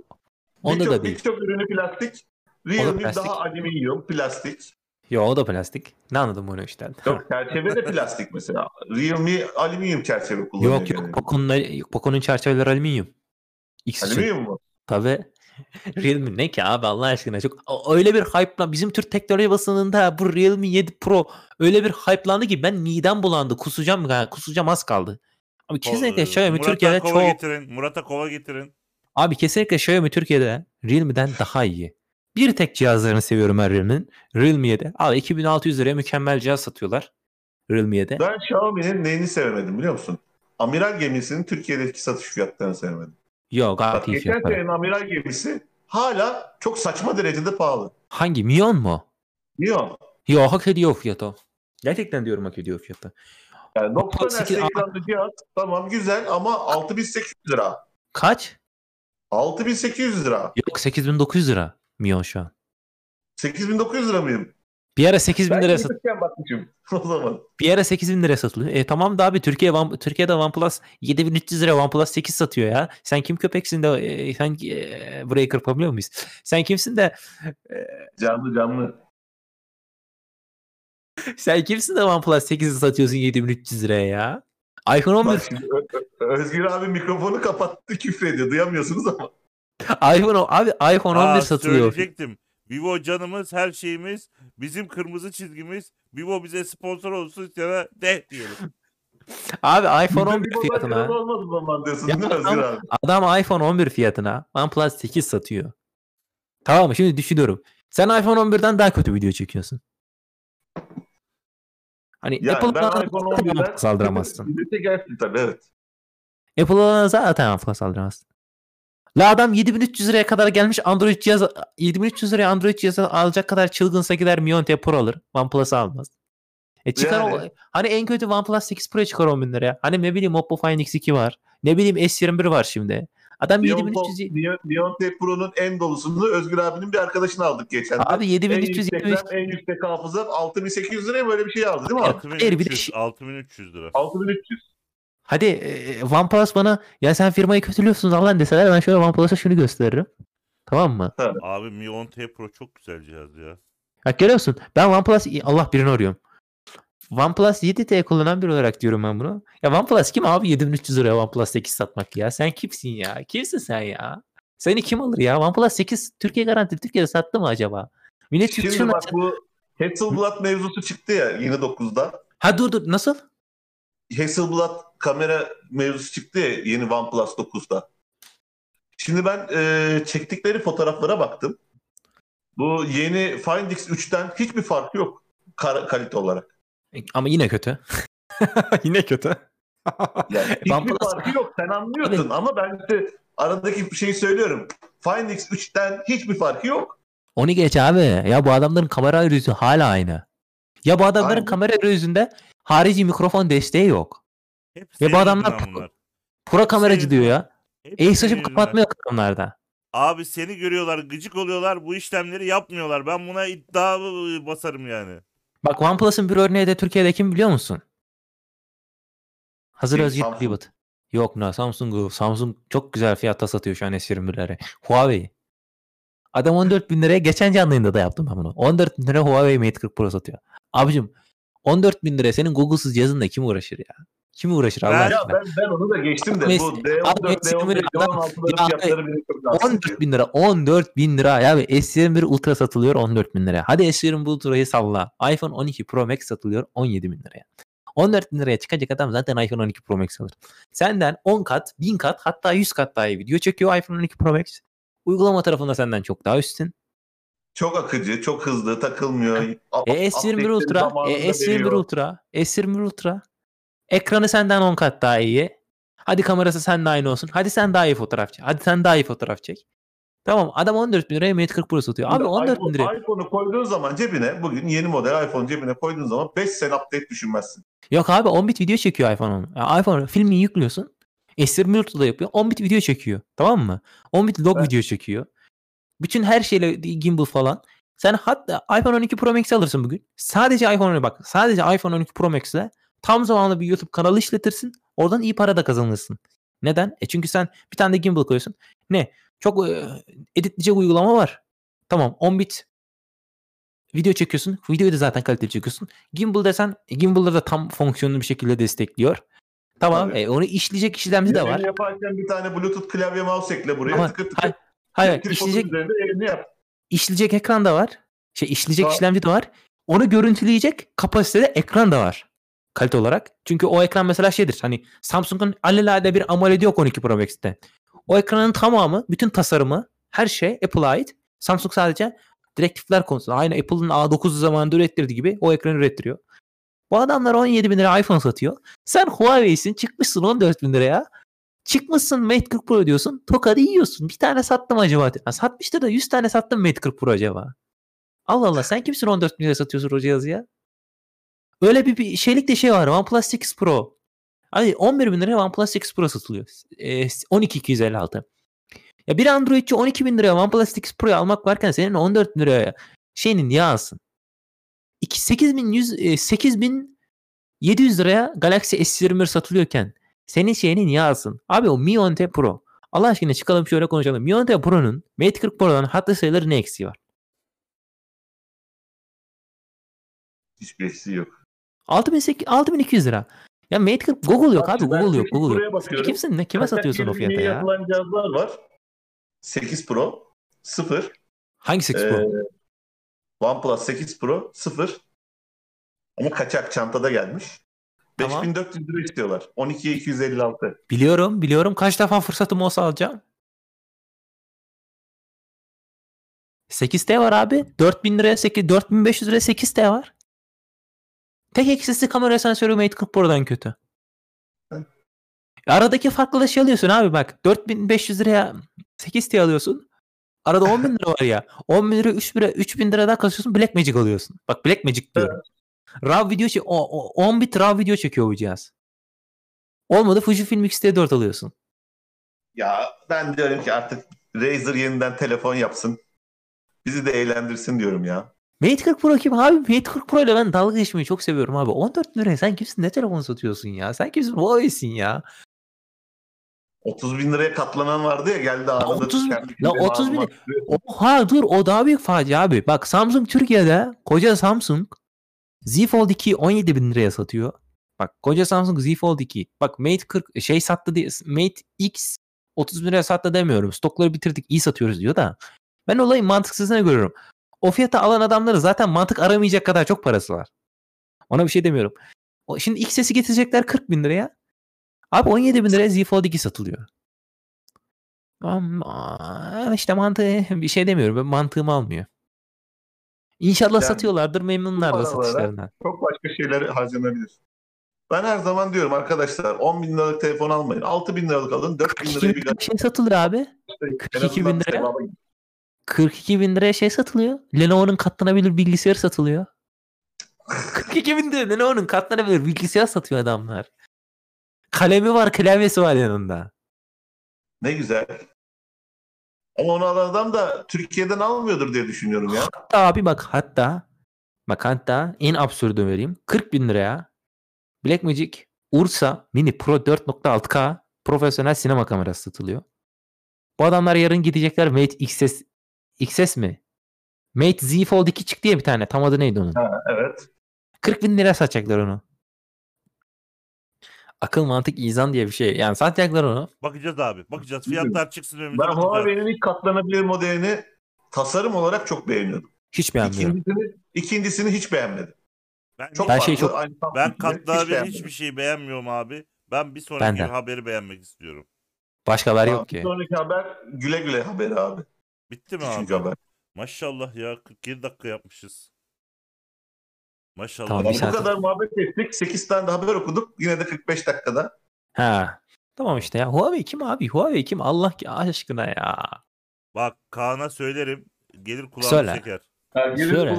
onda birçok birçok ürünü plastik. Realme plastik. daha alüminyum, plastik. Yo o da plastik. Ne anladım bunu işte. Yok çerçeve de plastik mesela. Realme alüminyum çerçeve kullanıyor. yok yani. yok Poco'nun Poco'nun çerçeveleri alüminyum. X. Alüminyum mu? Tabii. Realme ne ki abi Allah aşkına çok öyle bir hype'lan bizim Türk teknoloji basınında bu Realme 7 Pro öyle bir hype'landı ki ben midem bulandı kusacağım ya kusacağım az kaldı. Abi kesinlikle O, Xiaomi Murat'a Türkiye'de kova çok getirin. Murat'a kova getirin. abi kesinlikle Xiaomi Türkiye'de Realme'den daha iyi. Bir tek cihazlarını seviyorum ben Realme'nin. Realme 7. Abi 2600 liraya mükemmel cihaz satıyorlar. Realme 7. Ben Xiaomi'nin neyini sevemedim biliyor musun? Amiral gemisinin Türkiye'deki satış fiyatlarını sevemedim. Yok Bak gayet iyi geçen fiyatlar. senenin amiral gemisi hala çok saçma derecede pahalı. Hangi? Mion mu? Niye? Yok hak ediyor fiyatı o. Gerçekten diyorum hak ediyor fiyatı. Yani 90 sekiz- Hz'e giden cihaz tamam güzel ama 6800 lira. Kaç? 6800 lira. Yok 8900 lira Mion şu an. 8900 lira mıyım? Bir ara 8000 Ben liraya sat gitmişken bakmışım o zaman. bir ara 8000 liraya satılıyor. E tamam da abi Türkiye One- Türkiye'de OnePlus 7300 lira OnePlus 8 satıyor ya. Sen kim köpeksin de e, sen e, burayı kırpabiliyor muyuz? Sen kimsin de Canlı canlı. Sen kimsin de OnePlus 8'i satıyorsun 7300 liraya ya? iPhone 11 Bak şimdi Ö- Ö- Özgür abi mikrofonu kapattı küfrediyor. Duyamıyorsunuz ama. iPhone abi iPhone 11 Aa, satılıyor. söyleyecektim. Vivo canımız, her şeyimiz, bizim kırmızı çizgimiz. Vivo bize sponsor olsun sana de diyelim. Abi iPhone Bizde 11 bir baba fiyatına. Ya adam- abi? Adam iPhone 11 fiyatına OnePlus 8 satıyor. Tamam mı? Şimdi düşünüyorum. Sen iPhone 11'den daha kötü video çekiyorsun. Hani Yani Apple'dan iPhone 11'den OnePlus aldıramazsın. Birlikte gelsin tabii evet. Apple'dan zaten OnePlus aldıramazsın. La adam 7300 liraya kadar gelmiş Android cihaz 7300 liraya Android cihazı alacak kadar çılgınsa gider Mion T Pro alır. OnePlus'ı almaz. E çıkar o, Yani. hani en kötü OnePlus 8 Pro çıkar 10 bin liraya. Hani ne bileyim Oppo Find X2 var. Ne bileyim S21 var şimdi. Adam 7300 Beyonce Pro'nun en dolusunu Özgür abinin bir arkadaşını aldık geçen. Abi en 7300 yüksek, 73 RAM, en yüksek hafıza 6800 liraya böyle bir şey aldı değil mi abi? Hayır, bir de 6300, şey- 6300 lira. 6300. Hadi e, OnePlus bana ya sen firmayı kötülüyorsunuz Allah deseler ben şöyle OnePlus'a şunu gösteririm. Tamam mı? Abi Mi 10 T Pro çok güzel cihaz ya. Bak görüyorsun ben OnePlus Allah birini arıyorum. OnePlus 7T kullanan biri olarak diyorum ben bunu. Ya OnePlus kim abi 7300 liraya OnePlus 8 satmak ya? Sen kimsin ya? Kimsin sen ya? Seni kim alır ya? OnePlus 8 Türkiye garantili Türkiye'de sattı mı acaba? Millet Şimdi dışına... bak bu Hasselblad mevzusu çıktı ya yeni 9'da. Ha dur dur nasıl? Hasselblad kamera mevzusu çıktı ya yeni OnePlus 9'da. Şimdi ben e, çektikleri fotoğraflara baktım. Bu yeni Find X3'ten hiçbir farkı yok kar- kalite olarak. Ama yine kötü. yine kötü. Yani hiçbir OnePlus- farkı yok sen anlıyorsun ama ben işte aradaki şeyi söylüyorum. Find X3'ten hiçbir farkı yok. Onu geç abi. Ya bu adamların kamera arayüzü hala aynı. Ya bu adamların Aynen. kamera arayüzünde harici mikrofon desteği yok. Hep Ve bu adamlar yüzünden bunlar. Pro kameracı diyor ya. Ace açıp kapatmıyor adamlarda. Abi seni görüyorlar, gıcık oluyorlar, bu işlemleri yapmıyorlar. Ben buna iddia basarım yani. Bak OnePlus'ın bir örneği de Türkiye'de kim biliyor musun? Hazır Kim? Özgür Samsung. Klibat. Yok ne Samsung'u. Samsung çok güzel fiyatta satıyor şu an S21'leri. Huawei. Adam 14 bin liraya geçen canlı yayında da yaptım ben bunu. 14 bin liraya Huawei Mate 40 Pro satıyor. Abicim 14 bin liraya senin Google'sız cihazınla kim uğraşır ya? Kim uğraşır Allah Ya aşkına? ben, ben onu da geçtim de Abi bu es- D14, abi D15, S21 adam- D16'ların Ya fiyatları beni çok rahatsız ediyor. 14 bin lira 14 bin lira ya S21 Ultra satılıyor 14 bin liraya. Hadi S21 Ultra'yı salla. iPhone 12 Pro Max satılıyor 17 bin liraya. 14 bin liraya çıkacak adam zaten iPhone 12 Pro Max alır. Senden 10 kat, 1000 kat hatta 100 kat daha iyi video çekiyor iPhone 12 Pro Max. Uygulama tarafında senden çok daha üstün. Çok akıcı, çok hızlı, takılmıyor. E, S21 update'leri Ultra, e, S21 veriyor. Ultra, S21 Ultra. Ekranı senden 10 kat daha iyi. Hadi kamerası seninle aynı olsun. Hadi sen daha iyi fotoğraf çek. Hadi sen daha iyi fotoğraf çek. Tamam adam 14 bin liraya Mate 40 Pro satıyor. Abi Şimdi 14 bin liraya. iPhone'u koyduğun zaman cebine, bugün yeni model iPhone cebine koyduğun zaman 5 sene update düşünmezsin. Yok abi 10 bit video çekiyor iPhone onu. Ya iPhone filmi yüklüyorsun. S20 Ultra'da yapıyor. 10 bit video çekiyor. Tamam mı? 10 bit log Evet. video çekiyor. Bütün her şeyle gimbal falan. Sen hatta iPhone 12 Pro Max alırsın bugün. Sadece iPhone 12 bak. Sadece iPhone 12 Pro Max'le tam zamanlı bir YouTube kanalı işletirsin. Oradan iyi para da kazanırsın. Neden? E çünkü sen bir tane de gimbal koyuyorsun. Ne? Çok e, editleyecek uygulama var. Tamam 10 bit video çekiyorsun. Videoyu da zaten kaliteli çekiyorsun. Gimbal desen e, Gimbal'da da tam fonksiyonlu bir şekilde destekliyor. Tamam. E, onu işleyecek işlemci de var. yaparken bir tane Bluetooth klavye mouse ekle buraya Ama tıkır tıkır. hayır, hayır işleyecek yap. işleyecek ekran da var. Şey işleyecek Var. işlemci de var. Onu görüntüleyecek kapasitede ekran da var. Kalite olarak. Çünkü o ekran mesela şeydir. Hani Samsung'un alelade bir AMOLED yok 12 Pro Max'te. O ekranın tamamı, bütün tasarımı, her şey Apple'a ait. Samsung sadece direktifler konusunda aynı Apple'ın A9 zamanında ürettirdiği gibi o ekranı ürettiriyor. Bu adamlar 17 bin lira iPhone satıyor. Sen Huawei'sin çıkmışsın 14 bin liraya. Çıkmışsın Mate 40 Pro diyorsun. Tokadı yiyorsun. Bir tane sattım acaba. Ha, satmıştır da 100 tane sattım Mate 40 Pro acaba. Allah Allah sen kimsin 14 bin liraya satıyorsun o cihazı ya? Öyle bir, bir şeylik de şey var. OnePlus 8 Pro. Hani 11 bin liraya OnePlus 8 Pro satılıyor. E, 12256. Ya bir Androidçi 12 bin liraya OnePlus 8 Pro'yu almak varken senin 14 bin liraya şeyinin niye alsın? 8100 e, 8700 liraya Galaxy S21 satılıyorken senin şeyini niye alsın? Abi o Mi 10T Pro. Allah aşkına çıkalım şöyle konuşalım. Mi 10T Pro'nun Mate 40 Pro'dan hatlı sayıları ne eksiği var? Hiçbir eksiği yok. 6800 6200 lira. Ya Mate 40 Google yok abi Google yok Google yok. Kimsin ne kime satıyorsun o fiyata ya? yapılan cihazlar var. 8 Pro 0. Hangi 8 Pro? Ee, OnePlus 8 Pro 0. Ama kaçak çantada gelmiş. Tamam. 5400 lira istiyorlar. 12'ye 256. Biliyorum biliyorum kaç defa fırsatım olsa alacağım. 8T var abi. 4000 liraya 8 4500 liraya 8T var. Tek eksisi kamera sensörü Mate 40 Pro'dan kötü. Hı. Aradaki farklı da şey alıyorsun abi bak. 4500 liraya 8T alıyorsun. Arada 10 bin lira var ya. 10 bin lira 3 lira 3000 lira daha kasıyorsun Black Magic alıyorsun. Bak Black Magic diyorum. RAW video çek- o, o, 10 bit RAW video çekiyor bu cihaz. Olmadı Fujifilm X-T4 alıyorsun. Ya ben diyorum ki artık Razer yeniden telefon yapsın. Bizi de eğlendirsin diyorum ya. Mate 40 Pro kim abi? Mate 40 Pro ile ben dalga geçmeyi çok seviyorum abi. 14 liraya sen kimsin? Ne telefon satıyorsun ya? Sen kimsin? Huawei'sin ya. 30 bin liraya katlanan vardı ya geldi anında. 30 bin- kendi la kendine 30 bin-. Oha dur o daha büyük facia abi. Bak Samsung Türkiye'de koca Samsung Z Fold 2 17 bin liraya satıyor. Bak koca Samsung Z Fold 2. Bak Mate 40 şey sattı diye Mate X 30 bin liraya sattı demiyorum. Stokları bitirdik iyi satıyoruz diyor da. Ben olayın mantıksızlığını görüyorum. O fiyata alan adamların zaten mantık aramayacak kadar çok parası var. Ona bir şey demiyorum. O, şimdi XS'i getirecekler 40 bin liraya. Abi 17 bin liraya Z Fold 2 satılıyor. Ama işte mantığı bir şey demiyorum. Ben mantığımı almıyor. İnşallah Yani satıyorlardır. Memnunlar da paralara- satışlarından. Çok başka şeyler harcanabilir. Ben her zaman diyorum arkadaşlar 10 bin liralık telefon almayın. 6 bin liralık alın. 4 bin 42 liraya bir şey satılıyor abi. En 42 bin gidin. 42 bin liraya şey satılıyor. Lenovo'nun katlanabilir bilgisayar satılıyor. 42 bin liraya Lenovo'nun katlanabilir bilgisayar satıyor adamlar. Kalemi var, klavyesi var yanında. Ne güzel. Ama onu alan adam da Türkiye'den almıyordur diye düşünüyorum ya. Hatta abi bak hatta bak hatta en absürdü vereyim. 40 bin liraya Blackmagic Ursa Mini Pro 4.6K profesyonel sinema kamerası satılıyor. Bu adamlar yarın gidecekler Mate XS XS mi? Mate Z Fold 2 çıktı ya bir tane. Tam adı neydi onun? Ha, evet. 40 bin lira satacaklar onu. Akıl mantık izan diye bir şey. Yani satacaklar onu. Bakacağız abi. Bakacağız. Fiyatlar çıksın önümüze. Ben. Huawei'nin ilk katlanabilir modelini tasarım olarak çok beğeniyordum. Hiç beğenmiyorum. İkincisini, ikincisini hiç beğenmedim. Ben, Çok Her farklı. şey çok- ben hiç katlanabilir beğenmedim. hiçbir şey beğenmiyorum abi. Ben bir sonraki Ben de. haberi beğenmek istiyorum. Başka haber Tamam, yok bir ki. Sonraki haber güle güle haberi abi. Bitti mi Üçüncü abi? haber. Maşallah ya 47 dakika yapmışız. Maşallah. Tamam, bir bu saat- kadar muhabbet ettik. 8 tane de haber okuduk. Yine de 45 dakikada. Ha. Tamam işte ya. Huawei kim abi? Huawei kim? Allah ki aşkına ya. Bak Kaan'a söylerim. Gelir kulağını Söyle. çeker. Yani Söyle, söyle.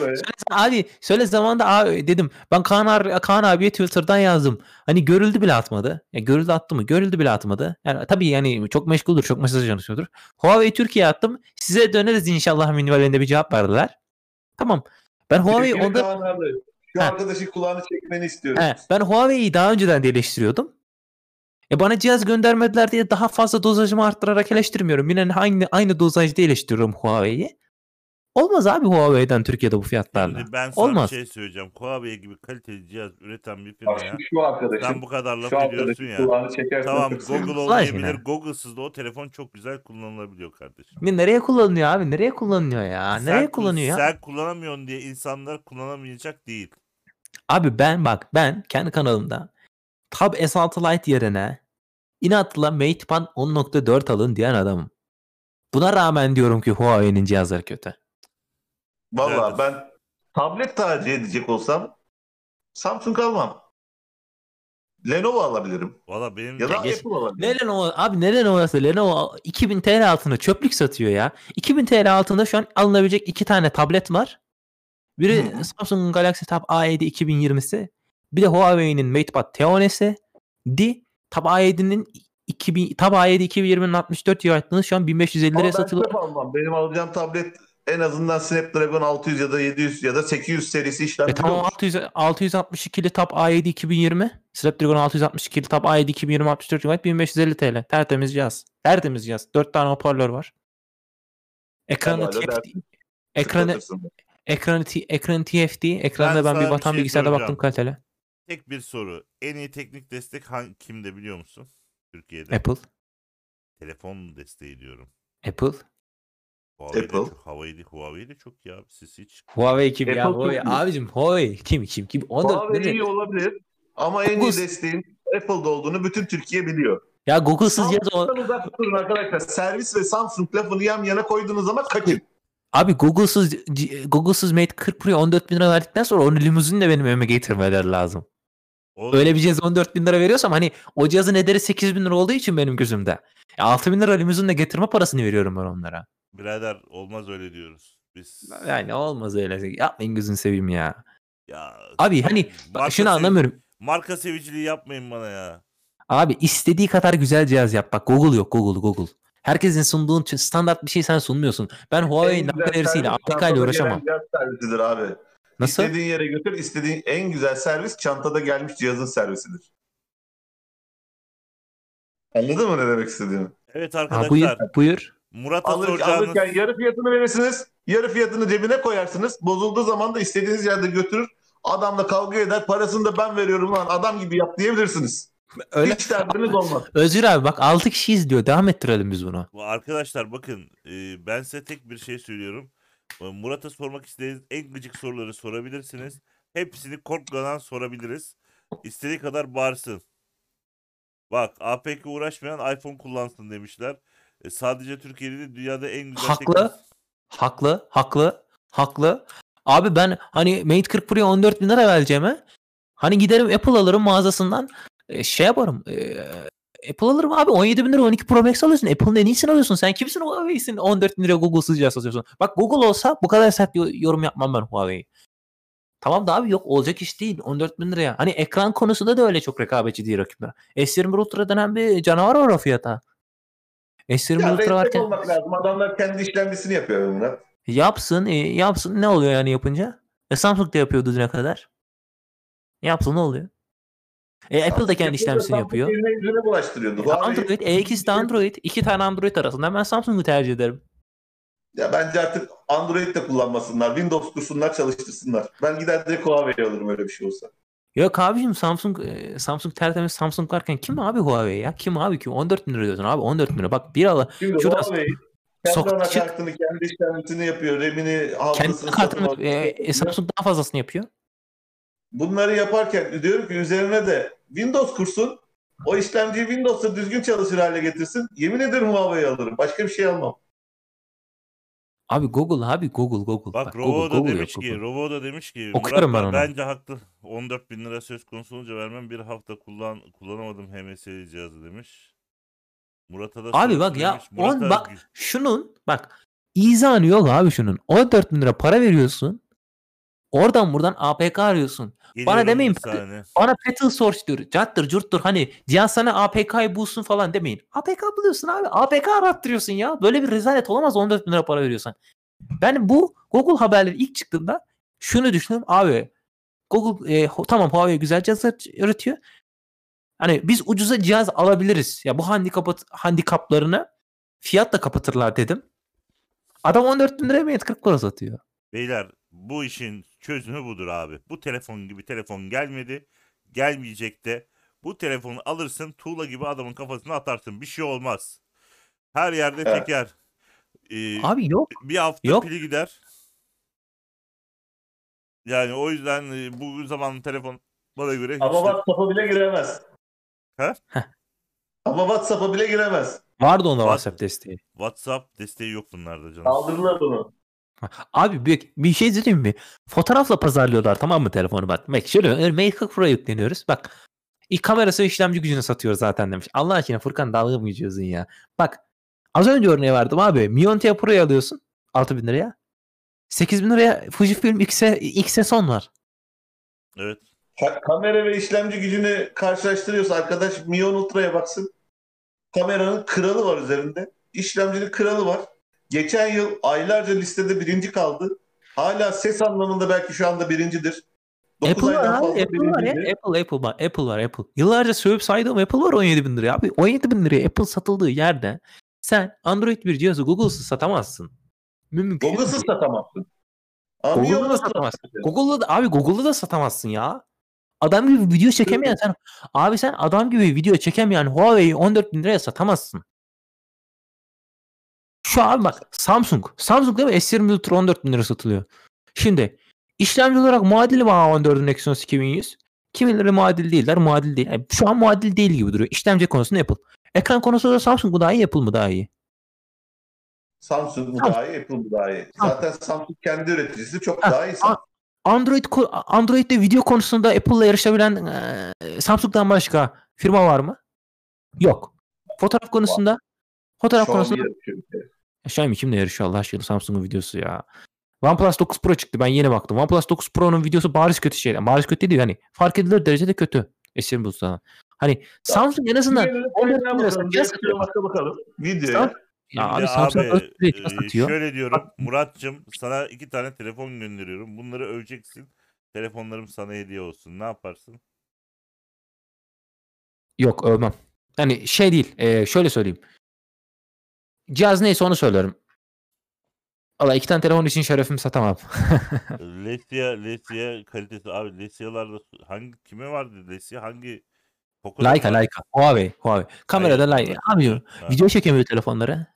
böyle. Söyle abi söyle zamanında abi dedim. Ben Kaan, abi, Kaan abiye Twitter'dan yazdım. Hani görüldü bile atmadı. Ya görüldü attı mı? Görüldü bile atmadı. Yani tabii yani çok meşguldür. Çok mesaj yanışıyordur. Huawei Türkiye attım. Size döneriz inşallah minvalinde bir cevap verdiler. Tamam. Ben Huawei onda Şu Ha. arkadaşın kulağını çekmeni istiyorum. He, ben Huawei'yi daha önceden de eleştiriyordum. E bana cihaz göndermediler diye daha fazla dozajımı arttırarak eleştirmiyorum. Yine aynı aynı dozajda eleştiriyorum Huawei'yi. Olmaz abi Huawei'den Türkiye'de bu fiyatlarla. Şimdi ben sana Olmaz. bir şey söyleyeceğim. Huawei gibi kaliteli cihaz üreten bir firma Bak ya. şu, arkadaşın, Sen bu kadar laf ediyorsun ya. Tamam. Google olmayabilir. Google'sız da o telefon çok güzel kullanılabiliyor kardeşim. Ne- Nereye kullanılıyor abi? Nereye kullanılıyor ya? Sen Nereye kul- kullanıyor ya? Sen kullanamıyorsun diye insanlar kullanamayacak değil. Abi ben bak ben kendi kanalımda Tab S6 Lite yerine inatla MatePad 10.4 alın diyen adamım. Buna rağmen diyorum ki Huawei'nin cihazları kötü. Valla Evet. ben tablet tercih edecek olsam Samsung almam. Lenovo alabilirim. Valla benim Ya da Ya geç- Apple alabilirim. Ne Lenovo abi ne Lenovo'su Lenovo 2000 TL altında çöplük satıyor ya. 2000 TL altında şu an alınabilecek iki tane tablet var. Biri Hı. Samsung Galaxy Tab A7 2020'si. Bir de Huawei'nin MatePad T10'si. Di Tab A7'nin 2000 Tab A7 2020'nin 64 GB'lığı şu an 1550 Ama liraya ben satılıyor. Benim alacağım tablet en azından Snapdragon 600 ya da 700 ya da 800 serisi E işlemci tamam olur. 600, 662'li Tab A7 2020. Snapdragon 662'li Tab A7 2020 64 GB 1550 TL. Tertemiz cihaz. Tertemiz cihaz. 4 tane hoparlör var. Ekranı TFT, ekranı ekranı, ekranı TFT. Ekranda Ben ben, bir vatan şey bilgisayarda baktım kaliteli. Tek bir soru. En iyi teknik destek hangi, kimde biliyor musun? Türkiye'de. Apple. Telefon desteği diyorum. Apple. Huawei'de Apple. çok, Huawei'de, Huawei'de çok ya. Siz hiç Huawei kim ya? Apple Huawei. çok iyi. Abicim Huawei kim kim kim? 14 Huawei iyi olabilir ama en iyi desteğin Apple'da olduğunu bütün Türkiye biliyor. Ya Google'sız cihaz o. Uzak durun arkadaşlar. Servis ve Samsung lafını yan yana koyduğunuz zaman kaçın. Abi Google'sız Google'sız Mate 40 Pro'ya 14 bin lira verdikten sonra onu limuzinle benim evime getirmeler lazım. Oğlum, Öyle bir cihaz 14 bin lira veriyorsam hani o cihazın ederi 8 bin lira olduğu için benim gözümde. Ya 6 bin lira limuzinle getirme parasını veriyorum ben onlara. Birader olmaz öyle diyoruz. Biz Yani olmaz öyle. Yapmayın gözünü seveyim ya. ya Abi hani bak marka şunu sev- anlamıyorum. Marka seviciliği yapmayın bana ya. Abi istediği kadar güzel cihaz yap. Bak Google yok Google Google. Herkesin sunduğun standart bir şey sen sunmuyorsun. Ben Huawei'nin güzel navigasyonıyla servis APK ile çantada uğraşamam. gelen cihaz servisidir abi. Nasıl? İstediğin yere götür, istediğin en güzel servis çantada gelmiş cihazın servisidir. Anladın mı ne demek istediğimi? Evet Ha, arkadaşlar. buyur Murat'a Alır, soracağınız alırken yarı fiyatını verirsiniz. Yarı fiyatını cebine koyarsınız. Bozulduğu zaman da istediğiniz yerde götürür. Adamla kavga eder. Parasını da ben veriyorum lan adam gibi yap diyebilirsiniz. Öyle. Hiç derdiniz olmaz. Özgür abi bak 6 kişi izliyor. Devam ettirelim biz bunu. Bu Arkadaşlar bakın e, ben size tek bir şey söylüyorum. E, Murat'a sormak istediğiniz en gıcık soruları sorabilirsiniz. Hepsini korkmadan sorabiliriz. İstediği kadar bağırsın. Bak APK uğraşmayan iPhone kullansın demişler. E, sadece Türkiye'de değil, dünyada en güzel Haklı. teknik- Haklı, haklı, haklı. Abi ben hani Mate 40 Pro'ya 14 bin lira vereceğime hani giderim Apple alırım mağazasından e, şey yaparım. e, Apple alırım abi 17 bin lira 12 Pro Max alıyorsun. Apple'ın en iyisini alıyorsun. Sen kimsin Huawei'sin 14 bin lira Google'sız cihaz satıyorsun. Bak Google olsa bu kadar sert yo- yorum yapmam ben Huawei'yi. Tamam da abi yok olacak iş değil 14 bin liraya. Hani ekran konusunda da öyle çok rekabetçi değil rakipler. S21 Ultra denen bir canavar var o fiyata. S21 Ya Ultra destek varken olmak lazım. Adamlar kendi işlemcisini yapıyor Murat. Yapsın, e, yapsın. Ne oluyor yani yapınca? E Samsung da yapıyordu düne kadar. Yapsın ne oluyor? E Apple da kendi işlemcisini yapıyor. Yüzüne bulaştırıyordu. E, Android, e ikisi de Android. iki tane Android arasında ben Samsung'u tercih ederim. Ya bence artık Android de kullanmasınlar. Windows kursunlar, çalıştırsınlar. Ben gider direkt Huawei alırım öyle bir şey olsa. Yok abicim Samsung e, Samsung tertemiz Samsung varken kim abi Huawei ya? Kim abi kim? 14 bin lira diyorsun abi 14 bin lira. Bak bir ala Şimdi Şurada- Huawei kendi Sokak- anakartını, kendi işlemcisini yapıyor. RAM'ini, hafızasını kartını e, e, Samsung daha fazlasını yapıyor. Bunları yaparken diyorum ki üzerine de Windows kursun. O işlemciyi Windows'ta düzgün çalışır hale getirsin. Yemin ederim Huawei'yi alırım. Başka bir şey almam. Abi Google abi Google Google. Bak, Google, Rovo da Google demiş yok, ki. Rovo da demiş ki Okuyorum Murat ben onu. bence haklı. 14 bin lira söz konusu olunca vermem bir hafta kullan kullanamadım HMS cihazı demiş. Murat'a da Abi bak ya demiş. on Murat'a bak şunun bak izanı yok abi şunun. 14 bin lira para veriyorsun. Oradan buradan APK arıyorsun. geliyorum demeyin, bir saniye. Bana Petal Source diyor. Cattır curttur hani cihaz sana APK'yı bulsun falan demeyin. APK buluyorsun abi. APK arattırıyorsun ya. Böyle bir rezalet olamaz 14 bin lira para veriyorsan. Ben bu Google haberleri ilk çıktığında şunu düşündüm. Abi Google e, tamam Huawei güzel cihazlar üretiyor. Hani biz ucuza cihaz alabiliriz. Ya bu handikap handikaplarını fiyatla kapatırlar dedim. Adam 14 bin liraya Mate 40 Pro satıyor. Beyler bu işin çözümü budur abi. Bu telefon gibi telefon gelmedi. Gelmeyecek de. Bu telefonu alırsın tuğla gibi adamın kafasına atarsın. Bir şey olmaz. Her yerde Evet. teker. Ee, Abi yok. bir hafta Yok. pili gider. Yani o yüzden e, bu zaman telefon bana göre hiç Ama de- WhatsApp'a bile giremez. He? Ama WhatsApp'a bile giremez. Vardı onda Var. WhatsApp desteği. WhatsApp desteği yok bunlarda canım. Kaldırdılar onu. Abi bir, bir şey söyleyeyim mi? Fotoğrafla pazarlıyorlar tamam mı telefonu bak. Bak şöyle Mate 40 Pro yükleniyoruz. Bak ilk kamerası işlemci gücünü satıyor zaten demiş. Allah aşkına Furkan dalga mı geçiyorsun ya? Bak az önce örneği verdim abi. Mi 10 T Pro'yu alıyorsun 6000 liraya. 8000 liraya Fujifilm X'e X'e son var. Evet. Ka- kamera ve işlemci gücünü karşılaştırıyorsa arkadaş Mi 10 Ultra'ya baksın. Kameranın kralı var üzerinde. İşlemcinin kralı var. Geçen yıl aylarca listede birinci kaldı. Hala ses anlamında belki şu anda birincidir. Apple var abi. Apple var ya. Apple, Apple var. Apple var. Apple. Yıllarca sövüp saydığım Apple var 17 bin liraya. Abi 17 bin liraya Apple satıldığı yerde sen Android bir cihazı Google'sız satamazsın. Mümkün Google'sız satamazsın. Ama Google'da da satamazsın. Google'da da, abi Google'da da satamazsın ya. Adam gibi video çekemeyen sen abi sen adam gibi video çekemeyen Huawei'yi 14 bin liraya satamazsın. Şu abi bak Samsung. Samsung değil mi? S20 Ultra 14 bin lira satılıyor. Şimdi işlemci olarak muadili mi A14'ün Exynos 2100? Kimileri muadil değiller. Muadil değil. Yani şu an muadil değil gibi duruyor. İşlemci konusunda Apple. Ekran konusunda Samsung mu daha iyi Apple mı daha iyi? Samsung mu daha iyi, Apple mu daha iyi? Zaten Samsung kendi üreticisi çok Ha, daha iyi. Android Android'de video konusunda Apple'la yarışabilen eee, Samsung'dan başka firma var mı? Yok. Fotoğraf konusunda fotoğraf Xiaomi konusunda kere. Xiaomi kimle yarışıyor Allah aşkına Samsung'un videosu ya. OnePlus 9 Pro çıktı ben yeni baktım. OnePlus 9 Pro'nun videosu bariz kötü şey. Bariz kötü değil yani. Fark edilir derecede kötü. S20 Ultra'dan. Hani Samsung en azından Videonun 14 detayına bin lira bakalım, satıyor. gerektiğine baka bakalım. Videoya. Samsung- Ya abi Samsung abi, 4 liraya e, satıyor. Şöyle diyorum Murat'cığım sana iki tane telefon gönderiyorum. Bunları öveceksin. Telefonlarım sana hediye olsun. Ne yaparsın? Yok övmem. Yani şey değil. eee, şöyle söyleyeyim. Cihaz neyse onu söylerim. Valla iki tane telefon için şerefimi satamam. Lesia, Lesia kalitesi abi Lesia'larda hangi kime vardı Lesia? Hangi Poco'da Leica? Leica. Huawei, Huawei. Kamerada Leica. Abi video çekemiyor telefonları.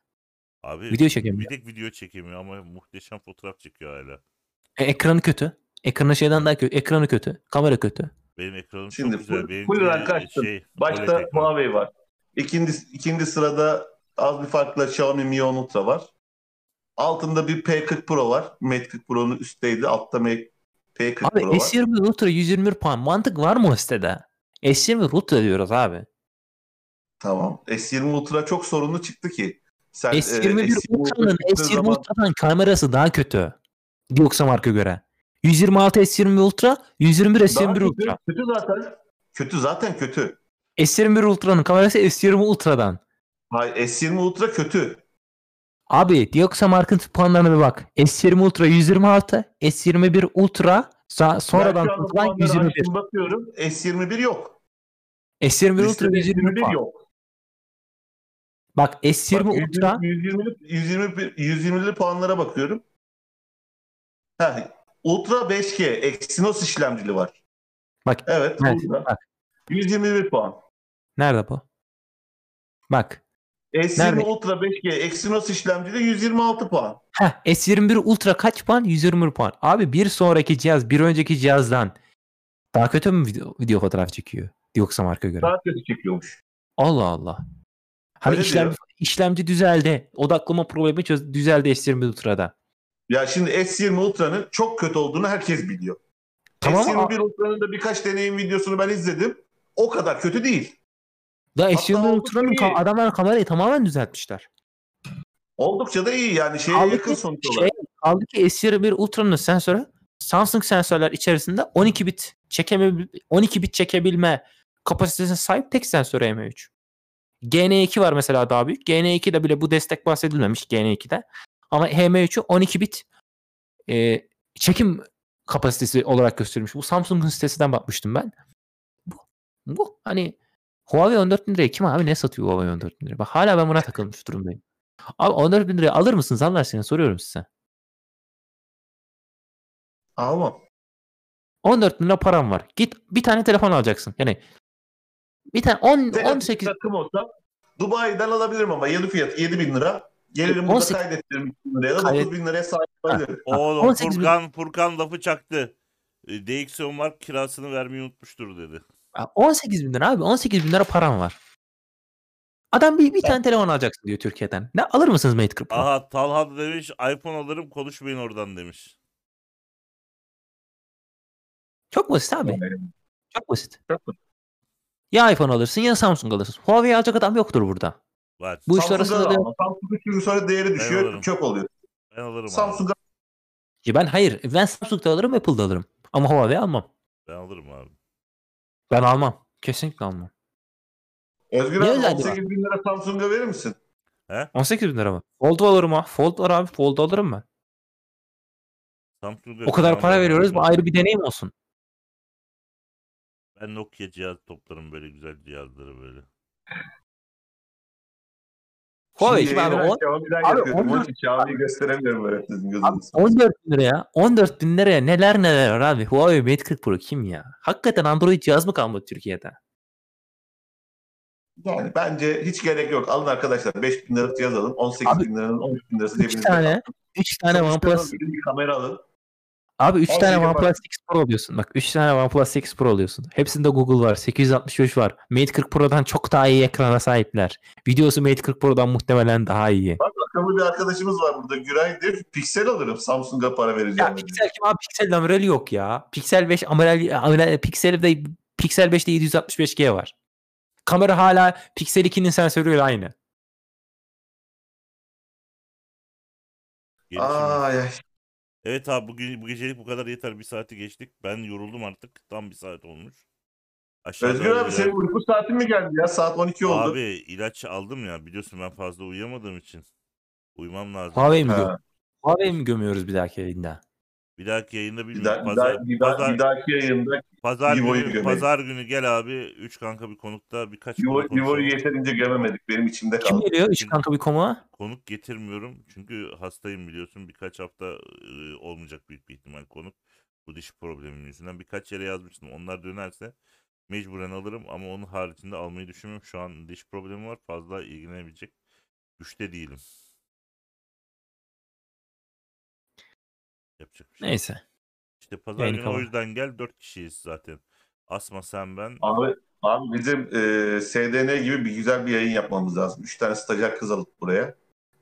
Abi video çekemiyor. Bir tek video çekemiyor ama muhteşem fotoğraf çekiyor hala. E, ekranı kötü. Ekranı şeyden daha kötü. Ekranı kötü. Kamera kötü. Benim ekranım Şimdi çok güzel. Benim full rank açtım. şey, Başta OLED ekran. Huawei var. İkinci, ikinci sırada az bir farkla Xiaomi Mi 10 Ultra var. Altında bir P40 Pro var. Mate 40 Pro'nun üstteydi. Altta Mate P40 Abi Pro var. S20 Ultra 121 puan. Mantık var mı o sitede? S20 Ultra diyoruz abi. Tamam. S20 Ultra çok sorunlu çıktı ki. Sen, e, S21 S20 Ultra'nın çıktığı S20 zaman- Ultra'dan kamerası daha kötü. Dioxa marka göre. 126 S20 Ultra, 121 Daha S21 kötü, Ultra. kötü zaten. Kötü zaten kötü. S21 Ultra'nın kamerası S20 Ultra'dan. Hayır S20 Ultra kötü. Abi Dioxa markın puanlarına bir bak. S20 Ultra 126, S21 Ultra sa- sonradan puanları 121. açtım, bakıyorum. S21 yok. S21 Ultra Listede 121 puan. yok. Bak S20 Bak, Ultra 120, 120, 120'li puanlara bakıyorum. Ha, Ultra 5G Exynos işlemcili var. Bak, Evet, evet, burada. bak. 121 puan. nerede bu? Bak. S20 Nerede? Ultra 5G Exynos işlemcili 126 puan. Heh, S21 Ultra kaç puan? 121 puan. Abi bir sonraki cihaz bir önceki cihazdan daha kötü mü video, video fotoğraf çekiyor? Dioxa marka göre. Daha kötü çekiyormuş. Allah Allah. Hani Öyle işlem, diyor. işlemci düzeldi. Odaklama problemi çöz, düzeldi S21 Ultra'da. Ya şimdi S20 Ultra'nın çok kötü olduğunu herkes biliyor. Tamam ama S21 Ultra'nın da birkaç deneyim videosunu ben izledim. O kadar kötü değil. da hatta S21 oldukça Ultra'nın iyi. ka- adamlar kamerayı tamamen düzeltmişler. Oldukça da iyi yani şeye Kaldı yakın sonuç şey, olarak. kaldı ki S21 Ultra'nın sensörü Samsung sensörler içerisinde 12 bit çekeme 12 bit çekebilme kapasitesine sahip tek sensörü M3. GN2 var mesela daha büyük. GN2'de bile bu destek bahsedilmemiş GN2'de. Ama HM3'ü 12 bit e, çekim kapasitesi olarak gösterilmiş. Bu Samsung'un sitesinden bakmıştım ben. Bu, bu hani Huawei 14 bin liraya kim abi ne satıyor Huawei 14 bin liraya? Bak hala ben buna takılmış durumdayım. Abi 14 bin liraya alır mısınız Allah aşkına soruyorum size. Almam. 14 bin lira param var. Git bir tane telefon alacaksın. Yani bir tane 10, Telefon 18 takım olsa Dubai'den alabilirim ama yedi fiyat 7 bin lira. Gelirim burada 18 kaydettiririm 2 bin liraya da Kaydet- 9 bin liraya sahip olabilirim. Oğlum 18 bin- Furkan, Furkan lafı çaktı. E, DxO Mark kirasını vermeyi unutmuştur dedi. 18 bin lira abi 18 bin lira param var. Adam bir, bir tane telefon alacaksın diyor Türkiye'den. Ne alır mısınız Mate 40 Pro? Aha Talha demiş iPhone alırım konuşmayın oradan demiş. Çok basit abi. Çok basit. Çok basit. Ya iPhone alırsın ya Samsung alırsın. Huawei alacak adam yoktur burada. Var. Bu işler arasında da. Samsung 3 gün sonra değeri düşüyor, çöp oluyor. Ben alırım abi. Samsung'a Ya ben hayır. Ben Samsung'da alırım Apple'da alırım. Ama Huawei almam. Ben alırım abi. Ben almam. Kesinlikle almam. Özgür Ne abi özelliği 18 bin lira Samsung'a verir misin? 18 bin lira mı? Fold alırım ha. Fold var abi. Fold alırım ben. Samsung'a O kadar para veriyoruz. Bu ayrı bir deneyim olsun. Ben Nokia cihaz toplarım böyle güzel cihazları böyle. Huawei Şimdi şimdi abi, on- abi. Onun 14 için Xiaomi'yi gösteremiyorum böyle sizin Abi gözünüzde. 14 bin liraya 14 bin liraya neler neler var abi. Huawei Mate 40 Pro kim ya? Hakikaten Android cihaz mı kalmadı Türkiye'de? Yani bence hiç gerek yok. Alın arkadaşlar 5 bin liralık cihaz alın. 18 Abi, bin liranın 13 bin lirası 3 cebinizde. tane 3 tane OnePlus bir kamera alın. Abi 3 Her tane OnePlus 8 Pro alıyorsun. Bak 3 tane OnePlus 8 Pro alıyorsun. Hepsinde Google var. 865 var. Mate 40 Pro'dan çok daha iyi ekrana sahipler. Videosu Mate 40 Pro'dan muhtemelen daha iyi. Bak akıllı bir arkadaşımız var burada. Güray diyor ki piksel alırım. Samsung'a para vereceğim. Ya diyor. Pixel kim abi? Pixel amirali yok ya. Pixel 5 amiral, amiral Pixel de Pixel 5'te 765G var. Kamera hala Pixel 2'nin sensörüyle aynı. Ay ay. Evet abi bugün bu gecelik bu kadar yeter. Bir saati geçtik. Ben yoruldum artık. Tam bir saat olmuş. Aşağıda Özgür abi senin uyku saatin mi geldi ya? Saat 12 oldu. Abi ilaç aldım ya. Biliyorsun ben fazla uyuyamadığım için. Uyumam lazım. Huawei mi göm? Huawei mi gömüyoruz bir dahaki yayında? Bir dahaki yayında Bir, bilmiyorum. daha, bir, pazar, daha, bir, daha, pazar, bir dahaki yayında pazar, Vivo'yu günü, gömelim. pazar günü gel abi. Üç kanka bir konukta birkaç Vivo, konu konuşalım. Vivo'yu yeterince gömemedik. Benim içimde Kim kaldı. geliyor? Üç kanka bir koma. Konuk getirmiyorum. Çünkü hastayım biliyorsun. Birkaç hafta e, olmayacak büyük bir ihtimal konuk. Bu diş problemim yüzünden. Birkaç yere yazmıştım. Onlar dönerse mecburen alırım ama onun haricinde almayı düşünmüyorum. Şu an diş problemi var. Fazla ilgilenebilecek güçte değilim. Yapacak bir şey. Neyse. İşte pazar Yayını günü o kapat. yüzden gel. Dört kişiyiz zaten. Asma sen ben. Abi, abi bizim e, SDN gibi bir güzel bir yayın yapmamız lazım. Üç tane stajyer kız alıp buraya.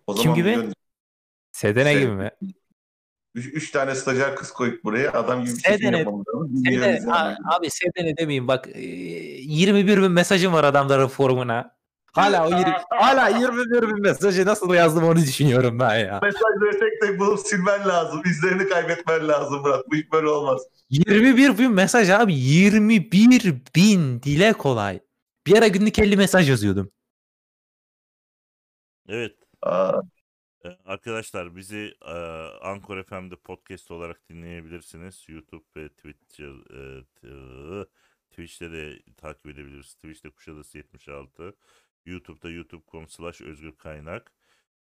O Kim zaman gibi? milyon- SDN Şey- gibi mi? Üç, üç tane stajyer kız koyup buraya adam gibi bir çekim SDN yapmamız lazım. Bir milyon izlenme. a- abi SDN demeyeyim bak e, 21 bin mesajım var adamların forumuna. Hala o 20, hala 21 bin mesajı nasıl yazdım onu düşünüyorum ben ya. Mesajları tek tek bulup silmen lazım. İzlerini kaybetmen lazım Murat. Bu iş böyle olmaz. 21 bin mesaj abi 21 bin dile kolay. Bir ara günlük 50 mesaj yazıyordum. Evet. Aa, Ee, Arkadaşlar bizi e, Anchor FM'de podcast olarak dinleyebilirsiniz. YouTube ve Twitch, e, t- Twitch'te de takip edebilirsiniz. Twitch'te Kuşadası 76. YouTube'da youtube.com slash özgür kaynak.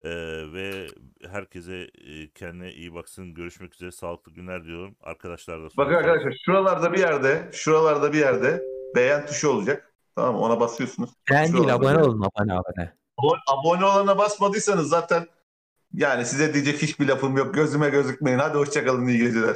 Ee, ve herkese e, kendine iyi baksın. Görüşmek üzere. Sağlıklı günler diyorum. Arkadaşlar da Bakın arkadaşlar şuralarda bir yerde, şuralarda bir yerde beğen tuşu olacak. Tamam mı? Ona basıyorsunuz. Ben değil abone olun abone. Abone, abone olana basmadıysanız zaten yani size diyecek hiçbir lafım yok. Gözüme gözükmeyin. Hadi hoşçakalın iyi geceler.